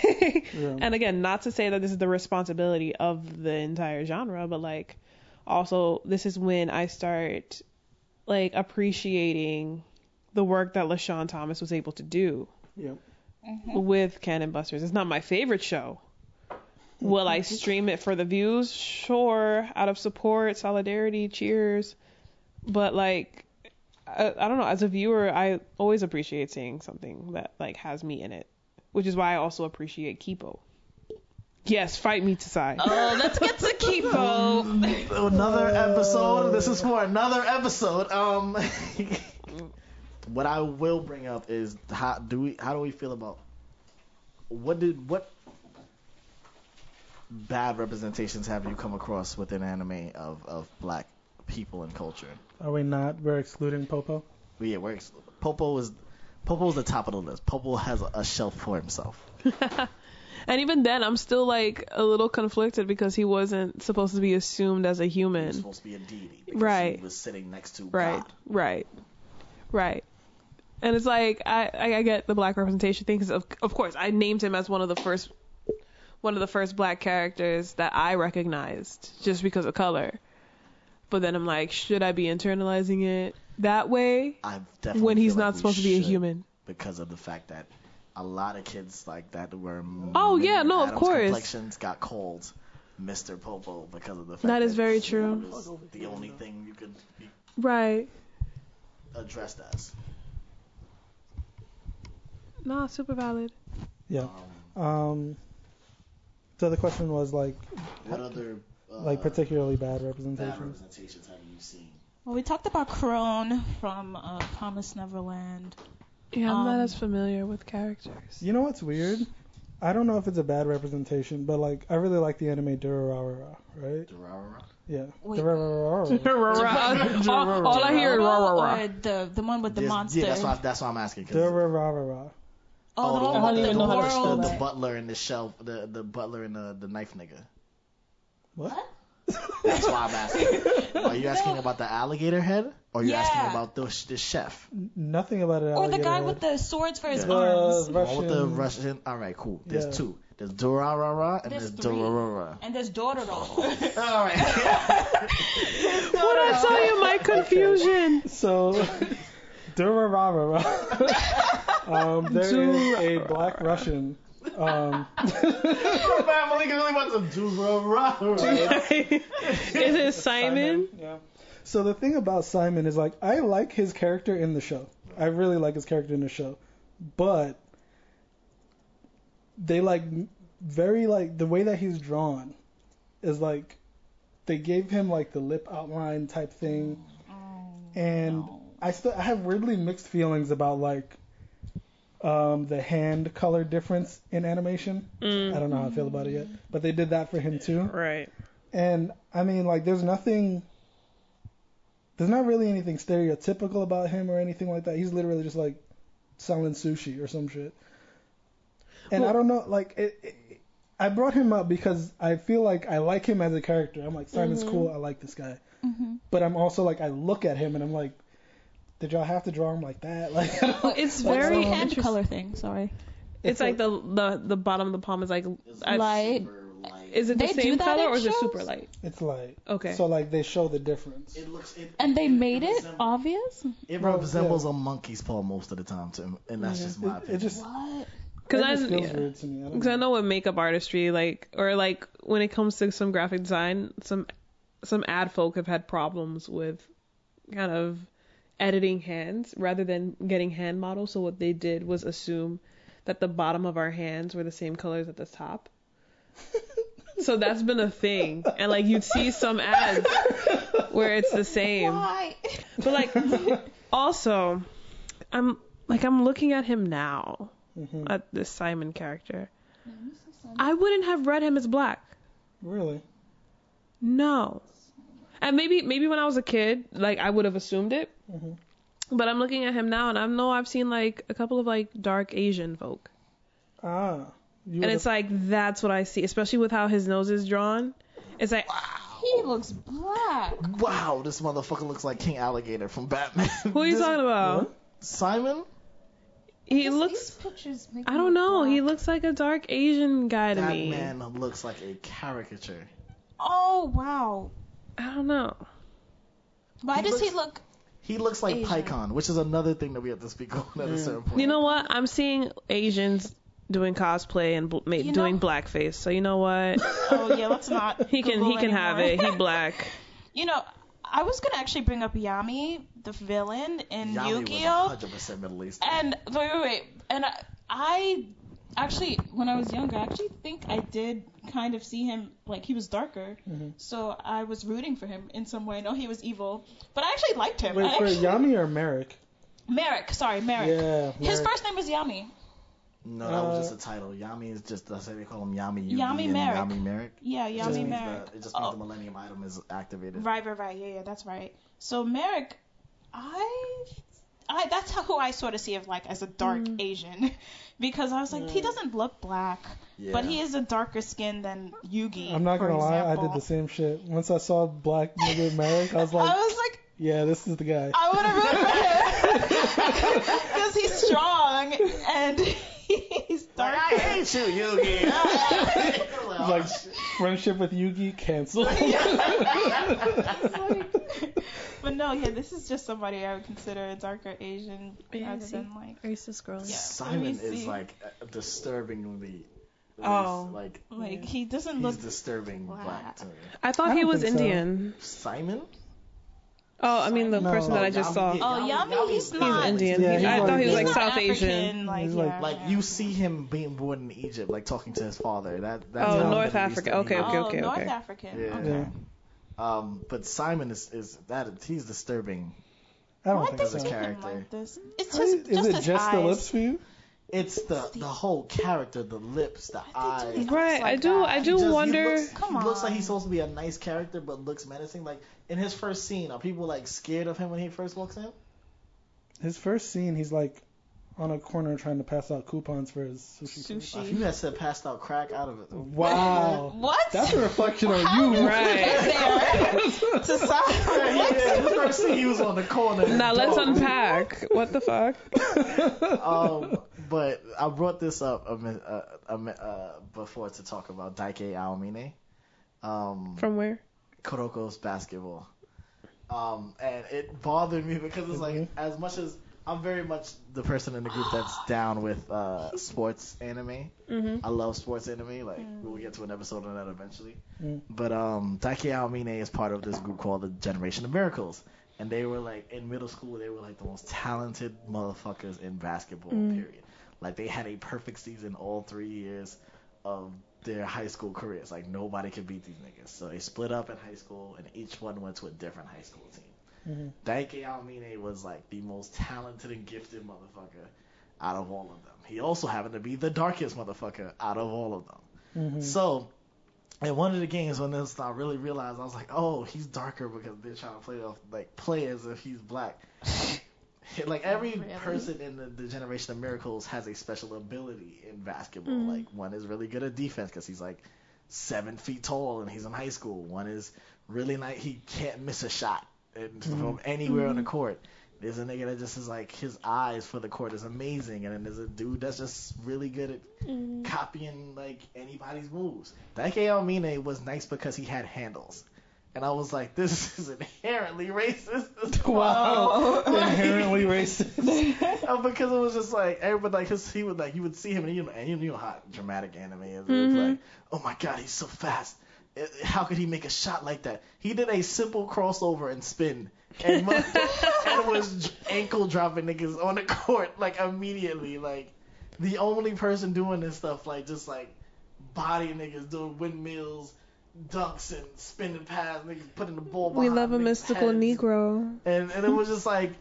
Yeah. and again, not to say that this is the responsibility of the entire genre, but like, also this is when I start like appreciating the work that LeSean Thomas was able to do yeah. Mm-hmm. with Cannon Busters. It's not my favorite show. Will I stream it for the views? Sure, out of support, solidarity, cheers. But like, I, I don't know. As a viewer, I always appreciate seeing something that like has me in it, which is why I also appreciate Kipo. Yes, fight me to side. Oh, let's get to Kipo. Another episode. This is for another episode. Um, what I will bring up is how do we how do we feel about what did what bad representations have you come across within anime of of black people and culture? Are we not? We're excluding Popo. But yeah, we're Popo is Popo's the top of the list. Popo has a shelf for himself. And even then, I'm still like a little conflicted because he wasn't supposed to be assumed as a human. He was supposed to be a deity Right. he was sitting next to Right, God. right, right. Right. And it's like I, I, I get the black representation thing because of, of course I named him as one of the first one of the first black characters that I recognized just because of color. But then I'm like, should I be internalizing it that way I definitely when he's feel like not we supposed to be a should human? because of the fact that a lot of kids like that were Oh, yeah, Minion no, of Adams course. complexions got called Mr. Popo because of the fact That that is very he true. was the only thing you could be Right. addressed as. Nah, super valid. Yeah. Um, Um. So the question was like, what other uh, like particularly bad representations? bad representations. representations have you seen? Well, we talked about Krone from uh, Promise Neverland. Yeah, I'm not Um, as familiar with characters. You know what's weird? I don't know if it's a bad representation, but like I really like the anime Durarara, right? Durarara? Yeah. Wait. Durarara. all, all I hear is the the one with the Yes, monster. Yeah, that's why that's why I'm asking. 'cause- Durarara. Oh, the oh, the one one with with the the, how to the, world. the that. butler in the shelf, the the butler and the the knife nigga. What? That's why I'm asking. Are you asking about the alligator head, or are you asking about the the chef? Nothing about it. Or the guy with the swords for his Yeah. arms. The The one with the Russian. Russian. All right, cool. There's Yeah. two. There's Durarara and There's there's, three. Durarara. And there's Dororo. All right. What I tell you, my confusion. So, Durarara. Um, there is a black Russian Um, Family really wants to do bro, right? Is it Simon? Yeah. So the thing about Simon is like I like his character in the show. I really like his character in the show, but they like very like the way that he's drawn is like they gave him like the lip outline type thing, and I still I have weirdly mixed feelings about like um, the hand color difference in animation. Mm, I don't know how I feel about it yet, but they did that for him too. right. And I mean, like, there's nothing, there's not really anything stereotypical about him or anything like that. He's literally just like selling sushi or some shit. And I don't know, like, it, it, I brought him up because I feel like I like him as a character. I'm like, Simon's Mhm. cool. I like this guy. Mm-hmm. But I'm also like, I look at him and I'm like, did y'all have to draw him like that? Like, It's very um, hand interesting. color thing. Sorry. It's like the the the bottom of the palm is like. I- Light. Is it the They same color or is it super light? it's like, Okay. so like they show the difference. It looks. It, And they made it resembles- obvious. It Well, resembles a monkey's paw most of the time, too, and that's just my opinion. it just, What? Because I, yeah. weird to me. I I know with makeup artistry, like, or like when it comes to some graphic design, some some ad folk have had problems with kind of editing hands rather than getting hand models. So what they did was assume that the bottom of our hands were the same colors at the top. so that's been a thing, and like you'd see some ads where it's the same. Why? But like, also, I'm like I'm looking at him now Mhm. at this Simon character. I wouldn't have read him as black. Really? No. And maybe maybe when I was a kid, like I would have assumed it. Mhm. But I'm looking at him now, and I know I've seen like a couple of like dark Asian folk, Ah. You and would've- it's like that's what I see, especially with how his nose is drawn. It's like He looks black. Wow, this motherfucker looks like King Alligator from Batman. who are you This- talking about? What? Simon? He These- looks. These pictures make I don't know. look He looks like a dark Asian guy to That me. man looks like a caricature. Oh wow. I don't know. Why He does he look? He looks like Asian. Pycon, which is another thing that we have to speak on at a certain point. You know what? I'm seeing Asians doing cosplay and bl- ma- You know- doing blackface. So you know what? Oh yeah, let's not. He can Google he can have anymore. it. He black. You know, I was gonna actually bring up Yami, the villain in Yami Yu-Gi-Oh. was 100% Middle Eastern. And wait, wait, wait. And I, I actually, when I was younger, I actually think I did kind of see him like he was darker. Mhm. So I was rooting for him in some way. I know he was evil, but I actually liked him. Wait, I for actually, Yami or Marik? Marik, sorry, Marik. Yeah. His first name was Yami. no, that was Uh, just a title. Yami is just, that's how they call him Yami Yugi Yami and Marik. Yami Marik. Yeah, Yami means Marik. The, it just means Oh. the Millennium Item is activated. Right, right, right. Yeah, yeah, that's right. So Marik, I, I that's how, who I sort of see of like as a dark Mm. Asian, because I was like he doesn't look black, Yeah. but he is a darker skin than Yugi. I'm not gonna lie, I did the same shit. Once I saw black nigga Marik, I was like, I was like, yeah, this is the guy. I would have rooted for him because he's strong and he's Like, dark. I hate you, Yugi. like friendship with Yugi canceled. But no, yeah, this is just somebody I would consider a darker Asian Yeah, rather than like racist you still? Yeah. Simon is see. like disturbingly. Oh. Like like he doesn't he's look. disturbing black. black. to me. I thought I he was think so. Indian. Simon? Oh, I mean the No. person that I Oh, just Yami- saw. yeah, Oh, Yami, he's not- Indian. Yeah, he's I like- thought he was like not South Asian. African, Like, yeah, like- Like yeah. you see him being born in Egypt, like talking to his father. That that's Oh, North Middle Africa. Eastern Okay, he okay, oh, okay, North. African. Yeah. Okay. Yeah. Um, but Simon is is that he's disturbing. I don't Why think they as a so. make him character. like this? It's Is just, it just eyes. the lips for you? It's the the whole character, the lips, the Why they do eyes. it? Right, I do. that. I do just- he wonder. looks, Come he looks like he's supposed to be a nice character, but looks menacing. Like in his first scene, are people like scared of him when he first walks in? His first scene, he's like on a corner trying to pass out coupons for his sushi. place. Sushi. you had said passed out crack out of it. Wow. What? That's a reflection on you. Right. get there? to yeah, sound his first scene, he was on the corner. Now let's Dog. unpack. What the fuck? um, but I brought this up a, mi- uh, a, uh, before to talk about Daiki Aomine, um, From where? Kuroko's basketball. Um, and it bothered me because it's like Mhm. as much as I'm very much the person in the group that's down with uh, sports anime. Mhm. I love sports anime. Like we'll get to an episode on that eventually. Mm. But um, Daiki Aomine is part of this group called the Generation of Miracles, and they were like in middle school. They were like the most talented motherfuckers in basketball. Period. Like they had a perfect season all three years of their high school careers. Like nobody could beat these niggas. So they split up in high school, and each one went to a different high school team. Mhm. Daiki Aomine was like the most talented and gifted motherfucker out of all of them. He also happened to be the darkest motherfucker out of all of them. Mhm. So, in one of the games when this I really realized I was like, oh, he's darker because they're trying to play off like play as if he's black. like every Really? person in the, the generation of miracles has a special ability in basketball. Like one is really good at defense because he's like seven feet tall and he's in high school. One is really nice. He can't miss a shot and mm-hmm. from anywhere on the mm-hmm. court. There's a nigga that just is like his eyes for the court is amazing, and then there's a dude that's just really good at mm-hmm. copying like anybody's moves. That Mine was nice because he had handles, and I was like, this is inherently racist. Wow. Inherently racist. uh, because it was just like everybody like his, he would like you would see him and you know and you know how dramatic anime is. It was like, oh my god, he's so fast. It- How could he make a shot like that? He did a simple crossover and spin, and, mo- and was ankle dropping niggas on the court like immediately. Like the only person doing this stuff, like just like body niggas doing windmills, dunks, and spinning past niggas, putting the ball. We love a mystical heads Negro. and and it was just like,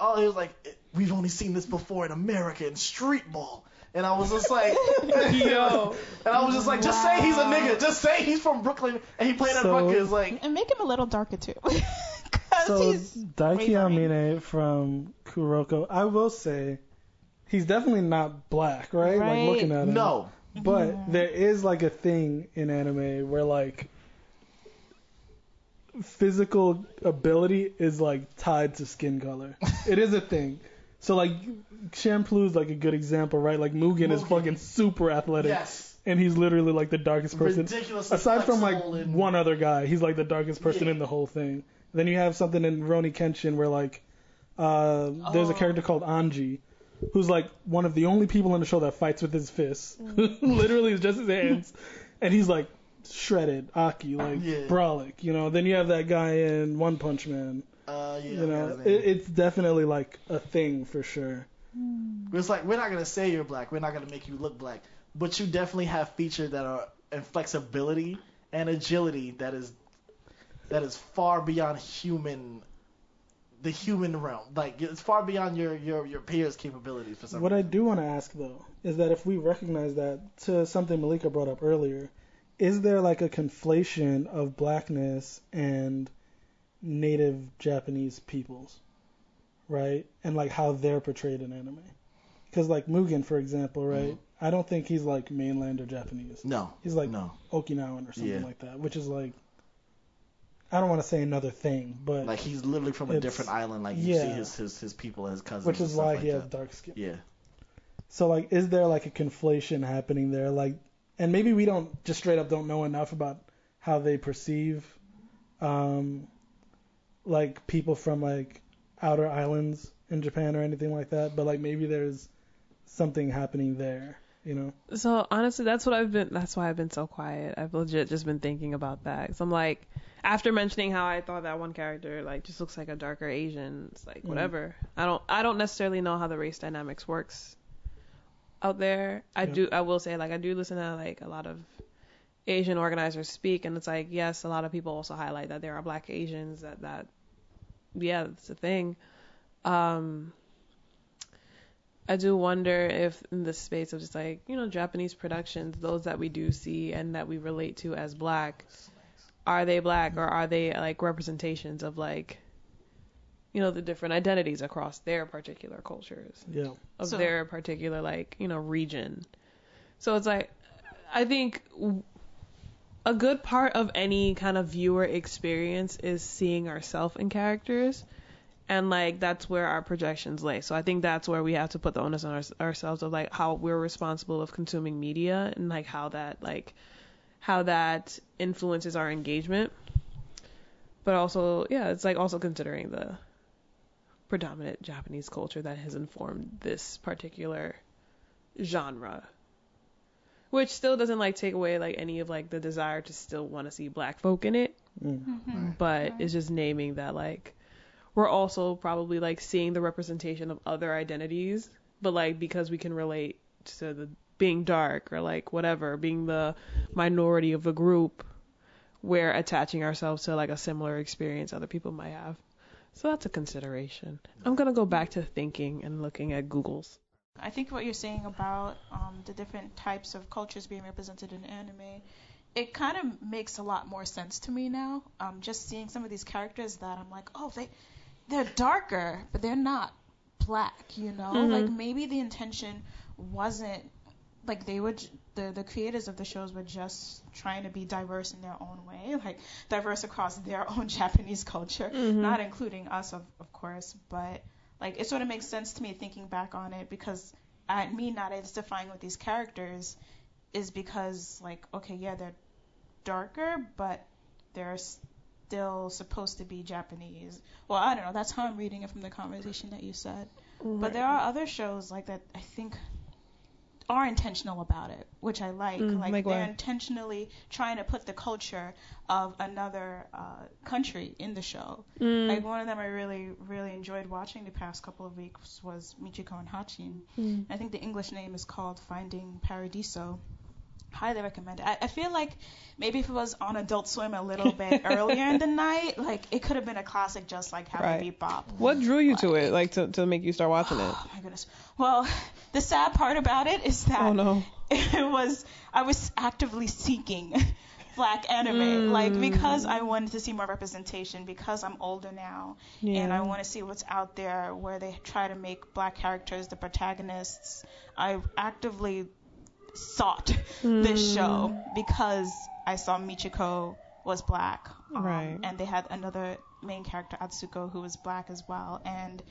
oh, it was like we've only seen this before in America in street ball, and I was just like, Yo. and I was just like, just say he's a nigga, just say he's from Brooklyn and he played at So- Rutgers, like, And make him a little darker too. So he's Daiki wavering. Aomine from Kuroko, I will say, he's definitely not black, right? Right. Like looking at him. no, But mm-hmm. there is like a thing in anime where like physical ability is like tied to skin color. it is a thing. So like Champloo's like a good example, right? Like Mugen, is fucking super athletic. yes, And he's literally like the darkest person. ridiculously Aside from like and- one other guy, he's like the darkest person Yeah. in the whole thing. Then you have something in Rurouni Kenshin where like uh, there's a Oh. character called Anji, who's like one of the only people in the show that fights with his fists. Mm. Literally, it's just his hands, and he's like shredded, Aki, like Yeah. brolic. You know. Then you have that guy in One Punch Man. Uh, yeah, you know, it, it's definitely like a thing for sure. it's like we're not gonna say you're black, we're not gonna make you look black, but you definitely have features that are and flexibility and agility that is that is far beyond human. The human realm, like it's far beyond your your your peers' capabilities for some What I do want to ask though is that if we recognize that to something Malika brought up earlier, is there like a conflation of blackness and native Japanese peoples, right? And like how they're portrayed in anime? Because like Mugen, for example, right? I don't think he's like mainland or Japanese. No, He's like no. Okinawan or something Yeah. like that, which is like I don't want to say another thing, but Like he's literally from a different island. Like you see his, his his people, his cousins. which is why like he has dark skin. Yeah. So like, is there like a conflation happening there? Like, and maybe we don't just straight up don't know enough about how they perceive, um, like people from like outer islands in Japan or anything like that. But like maybe there's something happening there, you know? So honestly, that's what I've been. That's why I've been so quiet. I've legit just been thinking about that. Cause I'm like, after mentioning how I thought that one character like just looks like a darker Asian, it's like Mhm. whatever. I don't. I don't necessarily know how the race dynamics works out there. I Yeah. do. I will say like I do listen to like a lot of Asian organizers speak, and it's like yes, a lot of people also highlight that there are Black Asians. That that yeah, that's a thing. Um, I do wonder if in the space of just like, you know, Japanese productions, those that we do see and that we relate to as black, are they black or are they like representations of like, you know, the different identities across their particular cultures, Yeah. of So- their particular like, you know, region. So it's like, I think w- a good part of any kind of viewer experience is seeing ourselves in characters and like that's where our projections lay. So I think that's where we have to put the onus on our, ourselves of like how we're responsible of consuming media and like how that like how that influences our engagement. But also, yeah, it's like also considering the predominant Japanese culture that has informed this particular genre. Which still doesn't like take away like any of like the desire to still want to see black folk in it, Mm. Mm-hmm. but it's just naming that like we're also probably like seeing the representation of other identities, but like because we can relate to the being dark or like whatever, being the minority of the group, we're attaching ourselves to like a similar experience other people might have. So that's a consideration. I'm gonna go back to thinking and looking at Google's. I think what you're saying about um, the different types of cultures being represented in anime, it kind of makes a lot more sense to me now. Um, just seeing some of these characters that I'm like, oh, they they're darker, but they're not black. You know, Mhm. like maybe the intention wasn't like they would the the creators of the shows were just trying to be diverse in their own way, like diverse across their own Japanese culture, Mhm. not including us, of of course, but like it sort of makes sense to me thinking back on it because I, me not identifying with these characters is because like okay yeah they're darker but they're still supposed to be Japanese. Well I don't know that's how I'm reading it from the conversation that you said. But there are other shows like that I think are intentional about it, which I like. Mm, like they're intentionally trying to put the culture of another uh, country in the show. Mm, Like one of them I really, really enjoyed watching the past couple of weeks was Michiko and Hatchin. mm. I think the English name is called Finding Paradiso. Highly recommend it. I, I feel like maybe if it was on Adult Swim a little bit earlier in the night, like it could have been a classic just like Happy Right. Bebop. What drew you to it, like to, to make you start watching it? Oh my goodness. Well, the sad part about it is that Oh no. it was I was actively seeking black anime Mm. like because I wanted to see more representation because I'm older now and I want to see what's out there where they try to make black characters the protagonists. I actively sought this show because I saw Michiko was black. um, Right. And they had another main character, Atsuko, who was black as well. And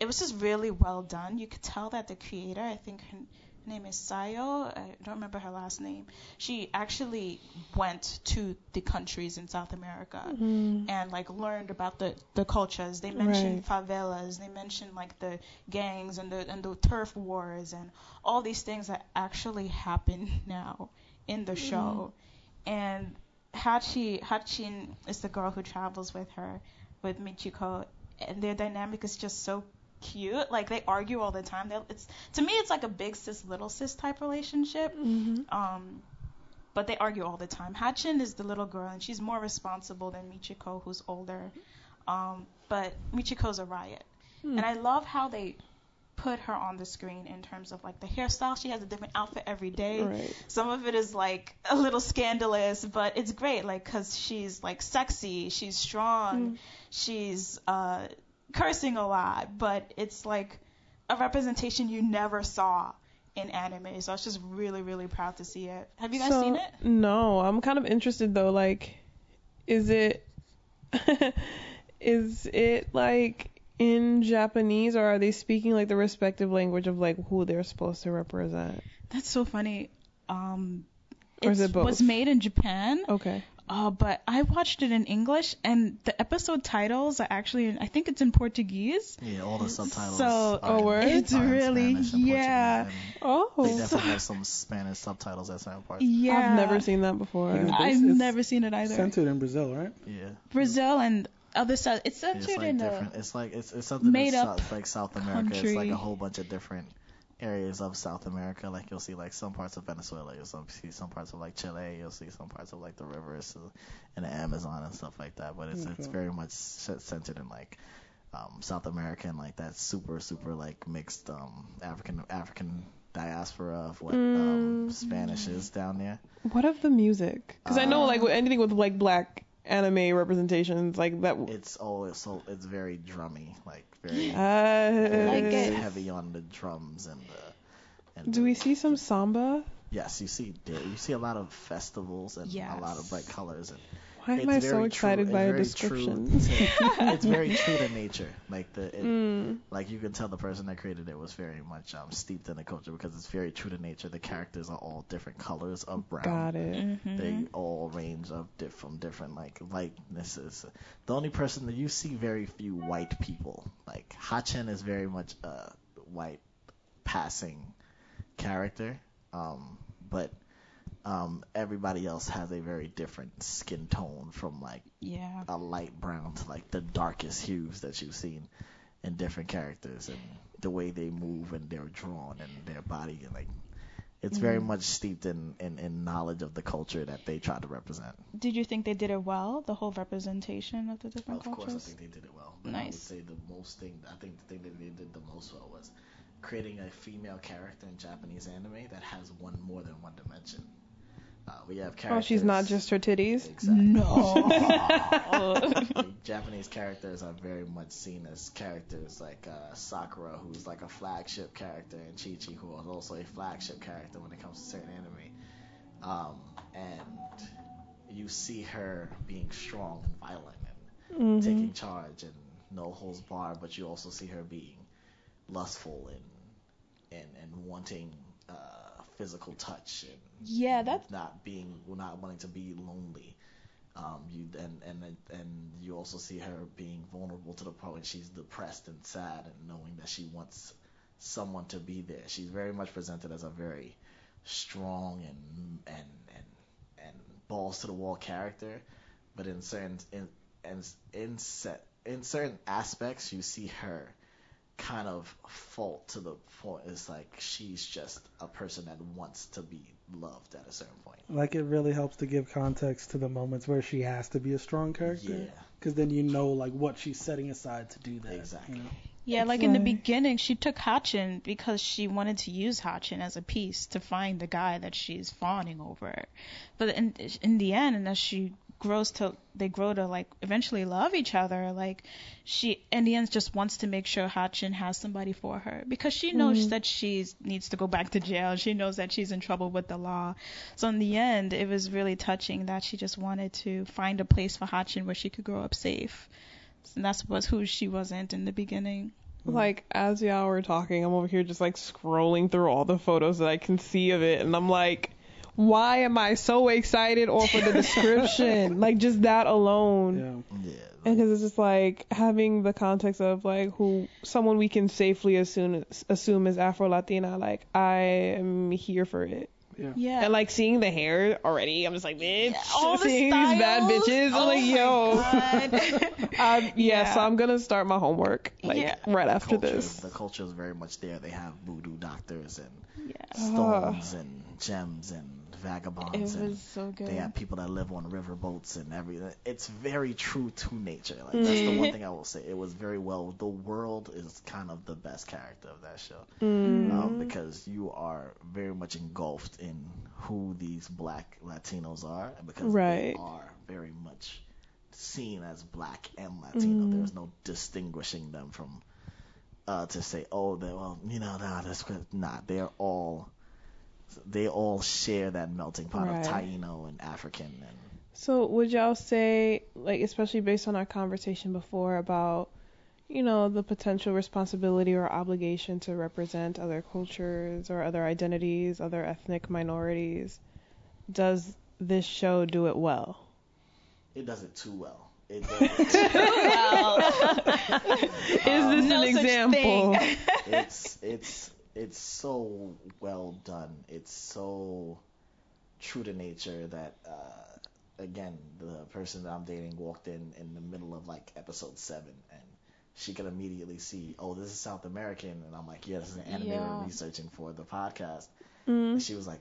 it was just really well done. You could tell that the creator, I think her name is Sayo, I don't remember her last name, she actually went to the countries in South America Mm. and like learned about the the cultures. They mentioned favelas, they mentioned like the gangs and the and the turf wars and all these things that actually happen now in the show. And Hachi Hatchin is the girl who travels with her with Michiko and their dynamic is just so cute. Like they argue all the time. They, it's to me it's like a big sis little sis type relationship. Mhm. Um, but they argue all the time. Hatchin is the little girl, and she's more responsible than Michiko, who's older. Um, but Michiko's a riot, Hmm. and I love how they put her on the screen in terms of like the hairstyle. She has a different outfit every day. Right. Some of it is like a little scandalous, but it's great, like because she's like sexy, she's strong, Mm. she's uh, cursing a lot, but it's like a representation you never saw in anime. So I was just really, really proud to see it. Have you guys So- seen it? No, I'm kind of interested though. Like, is it is it like in Japanese or are they speaking like the respective language of like who they're supposed to represent? That's so funny. Um, it was made in Japan, Okay. Uh, but I watched it in English, and the episode titles are actually, in, I think it's in Portuguese. Yeah, all the subtitles. So- are Oh, in- word? It's are really- Spanish and yeah. Portuguese, and Oh. They definitely have some Spanish subtitles at certain parts. Yeah, I've never seen that before. Yeah. I've It's never seen it either. Centered in Brazil, right? Yeah. Brazil and other stuff. It's It's centered like in different. the. It's like it's it's something made that's up South, like South America. It's like a whole bunch of different areas of South America. Like you'll see like some parts of Venezuela. You'll see some parts of like Chile. You'll see some parts of like the rivers and the Amazon and stuff like that. But it's it's very much centered in like um, South America and like that super super like mixed um, African African diaspora of what um, Mm. Spanish is down there. What of the music? Because I know like with anything with like black anime representations like that. It's all it's so it's very drummy, like very. Uh, Like very it. heavy on the drums and the. And Do the- we see some samba? Yes, you see you see a lot of festivals and a lot of bright colors and Why am it's I so excited it's by a description? to, it's very true to nature. Like the, it, Mm. like you can tell the person that created it was very much um, steeped in the culture because it's very true to nature. The characters are all different colors of brown. Got it. Mhm. They all range of diff- from different like likenesses. The only person that you see very few white people. Like Hatchin is very much a white passing character, um, but um, everybody else has a very different skin tone from like Yeah. a light brown to like the darkest hues that you've seen in different characters and the way they move and they're drawn and their body and like it's very Mm. much steeped in, in, in knowledge of the culture that they try to represent. Did you think they did it well? The whole representation of the different cultures? Of course, I think they did it well. But I would Nice. say the most thing, I think the thing that they did the most well was creating a female character in Japanese anime that has one more than one dimension. Uh, we have characters. Oh, she's not just her titties. Exactly. No. Japanese characters are very much seen as characters like uh, Sakura, who's like a flagship character, and Chi Chi, who is also a flagship character when it comes to certain anime. Um, and you see her being strong and violent and Mhm. taking charge and no holds barred, but you also see her being lustful and and, and wanting physical touch and Yeah, that- not being not wanting to be lonely. Um, you and and and you also see her being vulnerable to the point when she's depressed and sad and knowing that she wants someone to be there. She's very much presented as a very strong and and and and balls to the wall character, but in certain in in in set in certain aspects you see her kind of fault to the point it's like she's just a person that wants to be loved at a certain point. Like it really helps to give context to the moments where she has to be a strong character. Yeah. Because then you know like what she's setting aside to do that. Exactly. You know? Yeah, It's like in the beginning, she took Hatchin because she wanted to use Hatchin as a piece to find the guy that she's fawning over. But in in the end, and as she grows to, they grow to like eventually love each other. Like she, in the end, just wants to make sure Hatchin has somebody for her because she knows Mhm. that she needs to go back to jail. She knows that she's in trouble with the law. So in the end, it was really touching that she just wanted to find a place for Hatchin where she could grow up safe. And that's was who she wasn't in the beginning. Like as y'all were talking, I'm over here just like scrolling through all the photos that I can see of it, and I'm like, why am I so excited or for the description? like just that alone. Yeah. Yeah. And because it's just like having the context of like who someone we can safely assume assume is Afro Latina. Like I am here for it. Yeah. And like seeing the hair already, I'm just like, bitch. all the seeing these bad styles. bitches, I'm Oh like, my yo. God. um, yeah, so I'm gonna start my homework like Yeah. right after culture, this. The culture is very much there. They have voodoo doctors and yeah. stones and gems and It vagabonds and was so good. they have people that live on river boats and everything. It's very true to nature. Like that's the one thing I will say. It was very well. The world is kind of the best character of that show Mm. um, because you are very much engulfed in who these black Latinos are because Right. they are very much seen as black and Latino. Mhm. There's no distinguishing them from uh, to say, oh, they well, you know, nah, that's not. They're all they all share that melting pot Right. of Taino and African and So would y'all say, like, especially based on our conversation before about, you know, the potential responsibility or obligation to represent other cultures or other identities, other ethnic minorities, does this show do it well? it does it too well. It does it too well. Is this No an such example? thing. it's it's it's so well done. It's so true to nature that uh, again the person that I'm dating walked in in the middle of like episode seven and she could immediately see oh this is South American and I'm like yeah this is an anime Yeah. we're researching for the podcast Mm. and she was like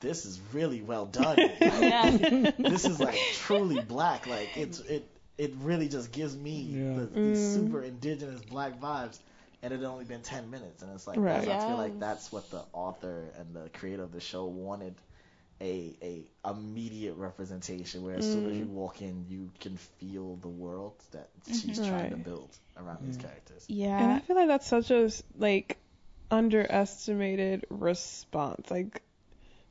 this is really well done Yeah. this is like truly black like it's it it really just gives me Yeah. the, these Mm. super indigenous black vibes and it had only been 10 minutes and it's like Right. that's- I feel like that's what the author and the creator of the show wanted a a immediate representation where as soon as Mm. you walk in you can feel the world that she's trying to build around these characters. Yeah. And I feel like that's such a like underestimated response. Like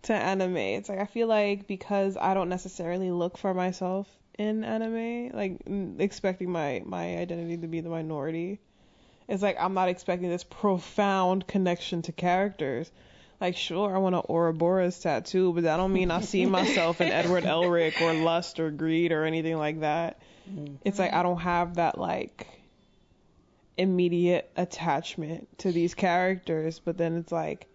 to anime. It's like I feel like because I don't necessarily look for myself in anime, like mm, expecting my my identity to be the minority. It's like I'm not expecting this profound connection to characters. Like sure, I want an Ouroboros tattoo, but that don't mean I see myself in Edward Elric or Lust or Greed or anything like that. Mm. It's like I don't have that like immediate attachment to these characters, but then it's like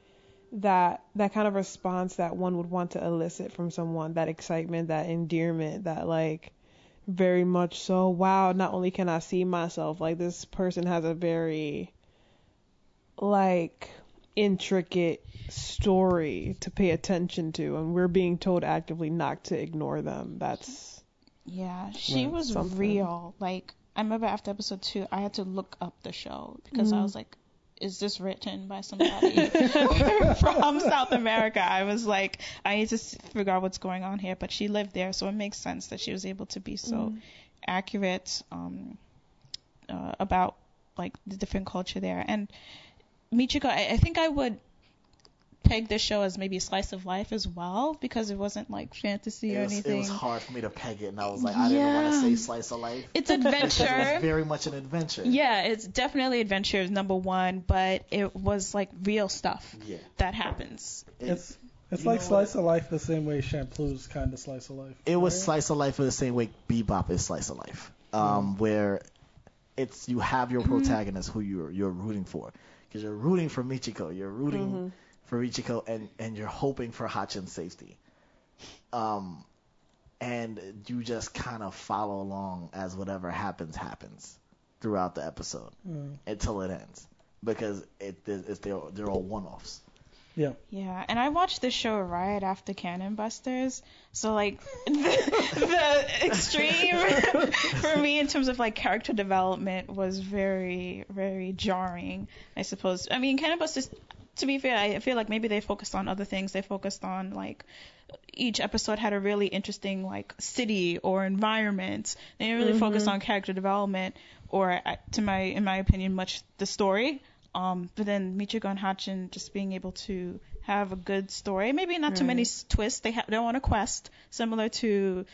that that kind of response that one would want to elicit from someone, that excitement, that endearment, that like very much so, wow, not only can I see myself, like this person has a very like intricate story to pay attention to and we're being told actively not to ignore them. That's Yeah, she was Something. real. Like I remember after episode two, I had to look up the show because I Mhm. was like, "Is this written by somebody from South America?" I was like, "I need to figure out what's going on here." But she lived there, so it makes sense that she was able to be so Mm. accurate um, uh, about like the different culture there. And Michiko, I, I think I would peg this show as maybe a slice of life as well because it wasn't like fantasy or It was, it was hard for me to peg it, and I was like, I didn't want to say slice of life. It's Because it adventure. was very much an adventure. Yeah, it's definitely adventure number one, but it was like real stuff Yeah. that happens. It's it's You like know slice of life the same way Champloo's kind of slice of life. It was slice of life in the same way Bebop is slice of life, hmm. um, where it's you have your mm-hmm. protagonist who you're you're rooting for, because you're rooting for Michiko, you're rooting mm-hmm. For Michiko, and and you're hoping for Hatchin's safety, um, and you just kind of follow along as whatever happens happens throughout the episode Mm. until it ends, because it it's they're they're all one offs. Yeah. Yeah, and I watched this show right after Cannon Busters, so like the, the extreme for me in terms of like character development was very very jarring. I suppose. I mean, Cannon Busters. To be fair, I feel like maybe they focused on other things. They focused on like each episode had a really interesting like city or environment. They didn't really focus on character development or, to my in my opinion, much the story. Um, but then Michiko and Hatchin just being able to have a good story, maybe not too many twists. They ha- they're on a quest similar to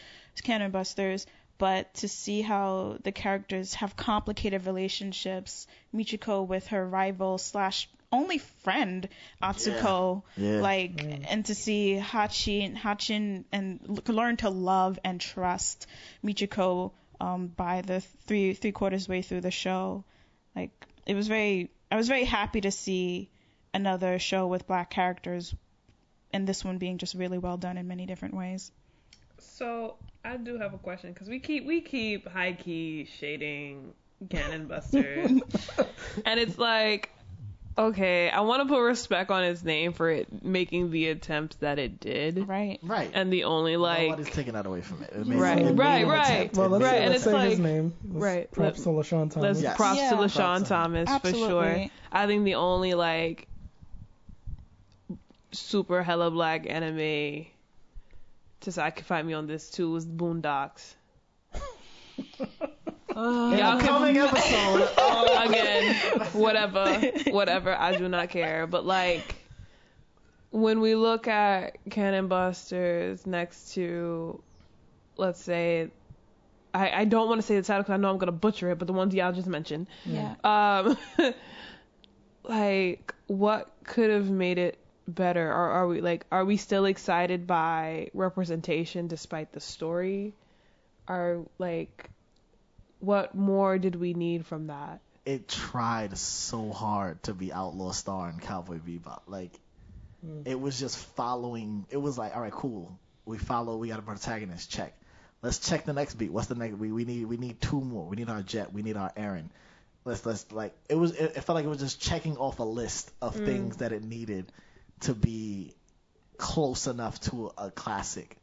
Cannon Busters, but to see how the characters have complicated relationships. Michiko with her rival slash only friend Atsuko, Yeah. like, and to see Hatchin Hatchin and learn to love and trust Michiko um, by the three three quarters way through the show. Like it was very I was very happy to see another show with black characters and this one being just really well done in many different ways. So I do have a question because we keep we keep high key shading Cannon Busters, and it's like, okay, I want to put respect on his name for it making the attempt that it did, Right. Right. and the only like, Nobody's taking that away from it. it made- Right, it right, right. attempt. Well, let's, made Right, an and let's it's say like- his name. Let's right, Props let- to LeSean Thomas. let's Yes. props to Yeah. LeSean Props. Thomas for sure. I think the only like super hella black anime to say I could find me on this too was Boondocks. Uh, In y'all a can- coming episode. again, whatever, whatever. I do not care. But like, when we look at Cannon Busters next to, let's say, I, I don't want to say the title because I know I'm gonna butcher it, but the ones y'all just mentioned, Yeah. um, like, what could have made it better? Or are we like, are we still excited by representation despite the story? Are like, what more did we need from that? it tried so hard to be Outlaw Star and Cowboy Bebop. Like, hmm. it was just following. It was like, all right, cool. We follow. We got a protagonist. Check. Let's check the next beat. What's the next? We, we need we need two more. We need our Jet. We need our Aaron. Let's let's like it was. It, it felt like it was just checking off a list of hmm. things that it needed to be close enough to a classic,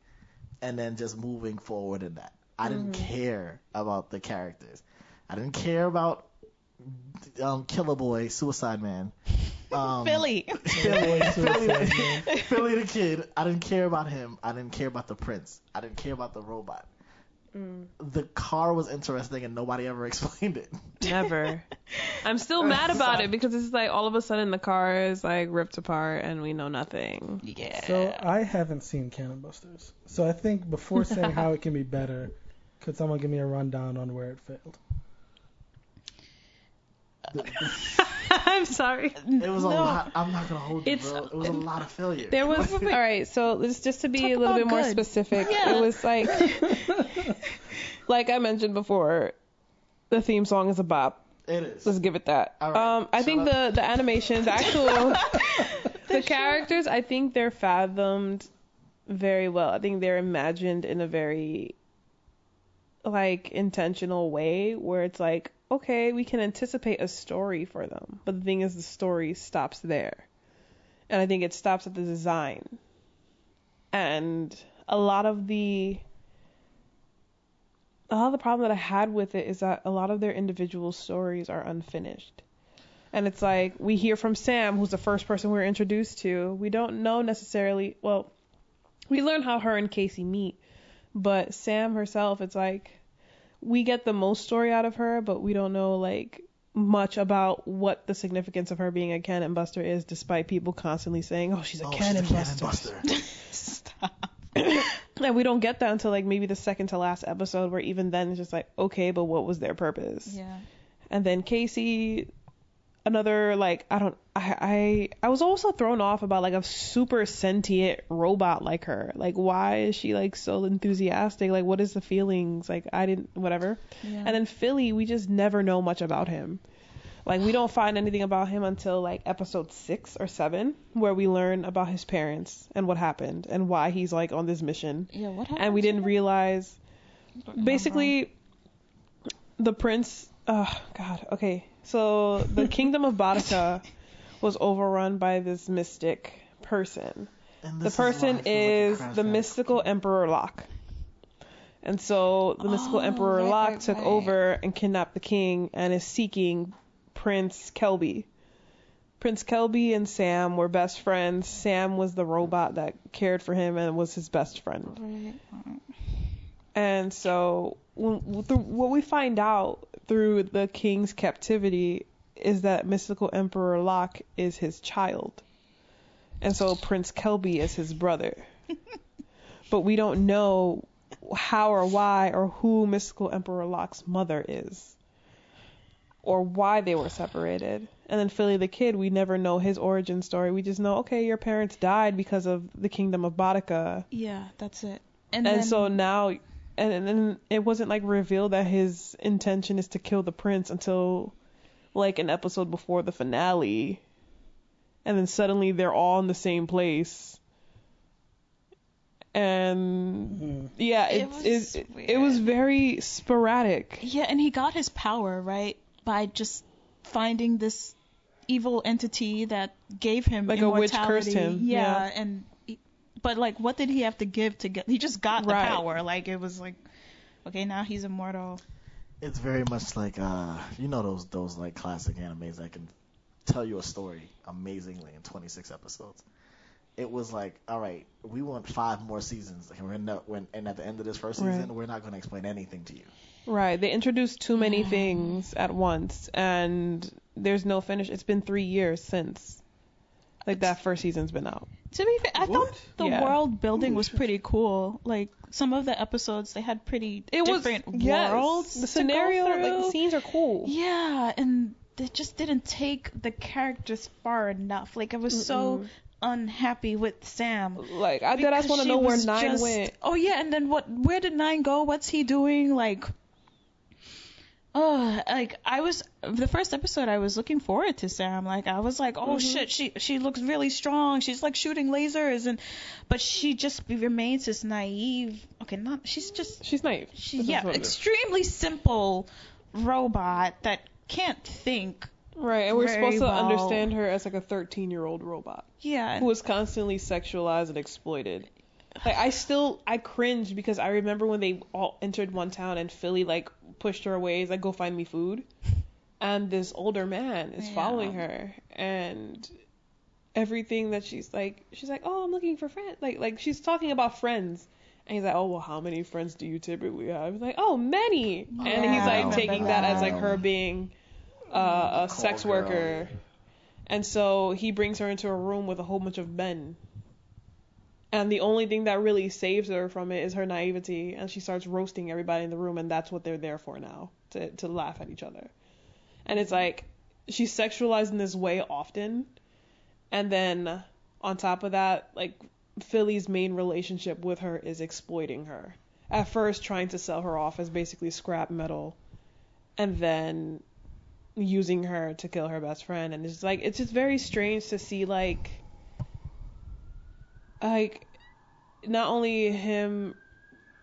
and then just moving forward in that. I didn't care about the characters. I didn't care about um, Killer Boy, Suicide Man. Um, Billy. Philly, Philly, Suicide Man. Philly the kid. I didn't care about him. I didn't care about the prince. I didn't care about the robot. The car was interesting and nobody ever explained it. Never. I'm still mad about it because it's like all of a sudden the car is like ripped apart and we know nothing. Yeah. So I haven't seen Cannon Busters. So I think before saying how it can be better, could someone give me a rundown on where it failed? I'm sorry. It was a No. lot. I'm not gonna hold you, It's- bro. It was a lot of failure. There was all right. So let's just to be Talk a little about bit more specific. Yeah. It was like, like I mentioned before, the theme song is a bop. It is. Let's give it that. All right, Um, I shut think up. the the animation, the actual, the characters, I think they're fathomed very well. I think they're imagined in a very like intentional way where it's like, okay, we can anticipate a story for them. But the thing is the story stops there. And I think it stops at the design. And a lot of the a lot of the problem that I had with it is that a lot of their individual stories are unfinished. And it's like we hear from Sam, who's the first person we're introduced to. We don't know necessarily. Well, we learn how her and Casey meet, but Sam herself, it's like we get the most story out of her, but we don't know like much about what the significance of her being a cannon buster is, despite people constantly saying, "Oh, she's a Oh, she's cannon a cannon buster." buster. Stop. And we don't get that until like maybe the second to last episode, where even then it's just like, okay, but what was their purpose? Yeah. And then Casey, another like I don't I I I was also thrown off about like a super sentient robot like her. Like why is she like so enthusiastic? Like what is the feelings? Like I didn't whatever. Yeah. And then Philly, we just never know much about him. Like we don't find anything about him until like episode six or seven, where we learn about his parents and what happened and why he's like on this mission. yeah. What happened? And we didn't realize basically the prince oh god okay so the kingdom of Boudica was overrun by this mystic person. And the is person like is the mystical emperor locke. And so the mystical Oh, emperor right, locke right, took right. over and kidnapped the king and is seeking prince kelby. Prince kelby and sam were best friends. Sam was the robot that cared for him and was his best friend. And so when, what we find out through the king's captivity is that mystical emperor Locke is his child. And so Prince Kelby is his brother. but we don't know how or why or who mystical emperor Locke's mother is or why they were separated. And then Philly the kid, we never know his origin story. We just know, okay, your parents died because of the kingdom of Boudica. Yeah, that's it. And, And then, so now, and, and then it wasn't like revealed that his intention is to kill the prince until like an episode before the finale. And then suddenly they're all in the same place. And Mhm. yeah, It it, was it, it, was very sporadic. Yeah, and he got his power, right? By just finding this evil entity that gave him Like a witch cursed him, Yeah, yeah. and he- but like what did he have to give to get he just got the Right. power. Like it was like okay, now he's immortal. It's very much like uh, you know those those like classic animes that can tell you a story amazingly in 26 episodes. It was like, all right, we want five more seasons, and we're not, when, and at the end of this first season, Right. we're not going to explain anything to you. Right. They introduced too many things at once and there's no finish. It's been three years since like that first season's been out. To be fair, I thought the Yeah. world building was pretty cool. Like some of the episodes they had pretty It was different yes, worlds. The scenario, like the scenes are cool. Yeah, and they just didn't take the characters far enough. Like I was so Mm-mm. unhappy with Sam. Like I did. I just want to know where Nine just- went. Oh yeah, and then what? Where did Nine go? What's he doing? Like, oh, like I was the first episode. I was looking forward to Sam. Like I was like, oh Mhm. shit, she she looks really strong. She's like shooting lasers, and but she just remains this naive. Okay, not she's just She's naive. she That's yeah what it is. extremely simple robot that can't think. Right, and we're supposed to well. understand her as like a 13 year old robot Yeah, who was constantly sexualized and exploited. Like I still I cringe because I remember when they all entered one town and Philly like pushed her away, he's like go find me food, and this older man is Yeah. following her and everything that she's like she's like oh I'm looking for friends like like she's talking about friends And he's like, oh well, how many friends do you typically have? He's like, oh, many. And he's like taking that as like her being uh, a Call sex girl. worker. And so he brings her into a room with a whole bunch of men. And the only thing that really saves her from it is her naivety, and she starts roasting everybody in the room, and that's what they're there for now to to laugh at each other. And it's like she's sexualized in this way often, and then on top of that, like Philly's main relationship with her is exploiting her. At first, trying to sell her off as basically scrap metal, and then using her to kill her best friend. And it's like it's just very strange to see like like not only him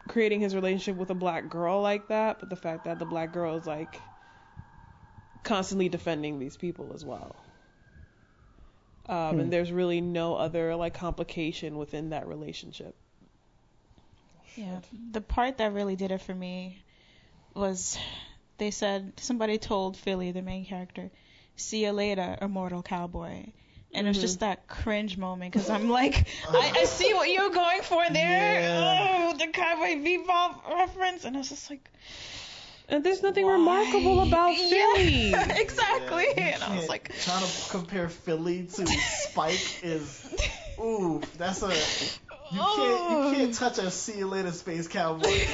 creating his relationship with a black girl like that, but the fact that the black girl is like constantly defending these people as well. Um, Hmm. And there's really no other like complication within that relationship. Yeah, the part that really did it for me was they said somebody told Philly, the main character, "See you later, immortal cowboy," and it was just that cringe moment because I'm like, I, I see what you're going for there. Yeah. Oh, the cowboy bebop reference, and I was just like, And there's nothing Why? remarkable about Philly. Yeah, exactly. Yeah, you and I was like, trying to compare Philly to Spike is ooh, that's a you can't you oh. can't touch a see you later space cowboy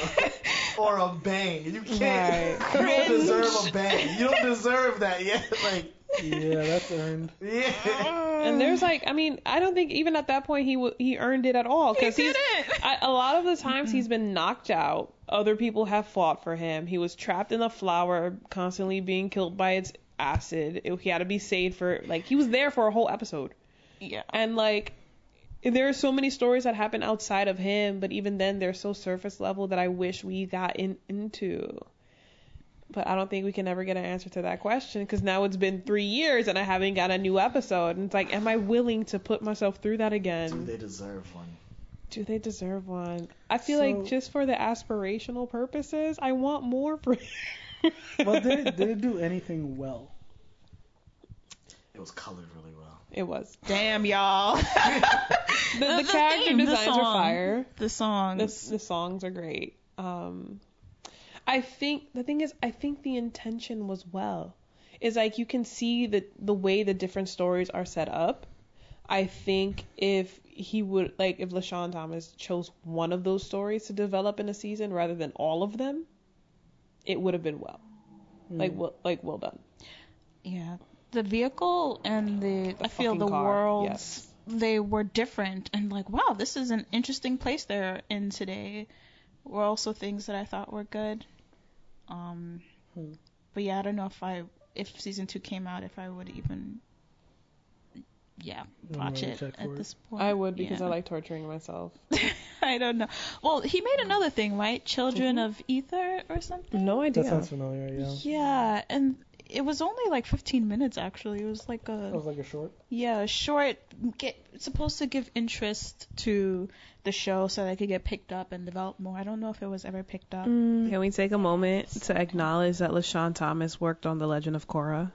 or a bang. You can't. Right. You don't deserve a bang. You don't deserve that yet. Like Yeah, that's earned. yeah. And there's like, I mean, I don't think even at that point he w- he earned it at all he because he's didn't. I, a lot of the times he's been knocked out. Other people have fought for him. He was trapped in a flower, constantly being killed by its acid. It- he had to be saved for like he was there for a whole episode. yeah. And like there are so many stories that happen outside of him, but even then they're so surface level that I wish we got in into. But I don't think we can ever get an answer to that question because now it's been three years and I haven't got a new episode. And it's like, am I willing to put myself through that again? Do they deserve one? Do they deserve one? I feel So- like just for the aspirational purposes, I want more for. But did it, did it do anything well? It was colored really well. it was. Damn y'all. The, the, The character theme, the designs are fire. the the, songs. the songs are great. Um, I think the thing is, I think the intention was well. Is like you can see the the way the different stories are set up. I think if he would like if LeSean Thomas chose one of those stories to develop in a season rather than all of them, it would have been well. Hmm. Like well, like well done. Yeah, the vehicle and the, I feel the car, worlds yes. they were different and like wow, this is an interesting place they're in today. Were also things that I thought were good. Um, Hmm. but yeah, I don't know if I if season two came out if I would even yeah watch it at it. this point. I would because Yeah. I like torturing myself. I don't know. Well, he made another thing, right? Children of Ether or something. No idea. That sounds familiar. Yeah. Yeah, and it was only like 15 minutes actually. It was like That a was like a short. yeah, a short get supposed to give interest to the show so that it could get picked up and develop more. I don't know if it was ever picked up. Mm. Can we take a moment to acknowledge that LeSean Thomas worked on The Legend of Korra?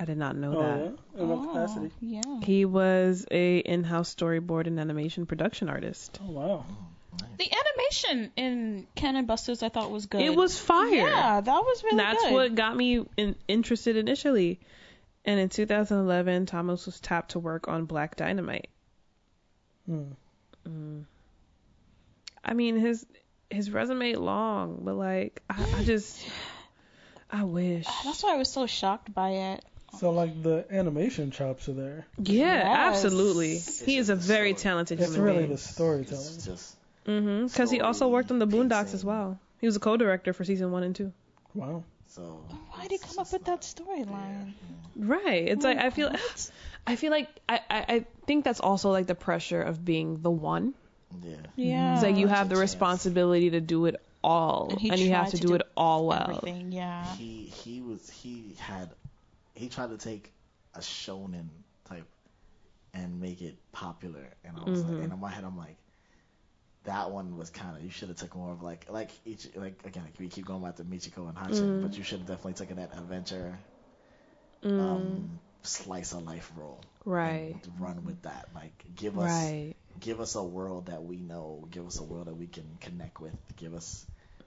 I did not know Oh that. yeah. In what capacity? Oh, yeah. He was a in-house storyboard and animation production artist. Oh wow. The animation in Cannon Busters I thought was good. It was fire. Yeah, that was really That's good. what got me in, interested initially. And in 2011, Thomas was tapped to work on Black Dynamite. Hmm. Mm. I mean, his his resume long, but like, I, I just, I wish. That's why I was so shocked by it. So like the animation chops are there. Yeah, Yes. absolutely. It's He is a very story. talented It's human really being. the storytelling. It's just Mm-hmm. Because he also worked on the Boondocks as well. He was a co-director for season one and two. Wow. so. Why did he come up with that storyline? Right. It's like I feel, What? I feel like I, I, I think that's also like the pressure of being the one. Yeah. Yeah. It's like you have the Chance. responsibility to do it all, And and you have to to do do it all well. Everything, yeah. He he was he had he tried to take a shonen type and make it popular, and I was Mhm. like, and in my head I'm like, that one was kind of you should have took more of like like each like again we keep going back to Michiko and Hatchin, Mm. but you should have definitely taken that adventure Mm, um, slice of life role, right. run with that. Like give us Right. give us a world that we know, give us a world that we can connect with, give us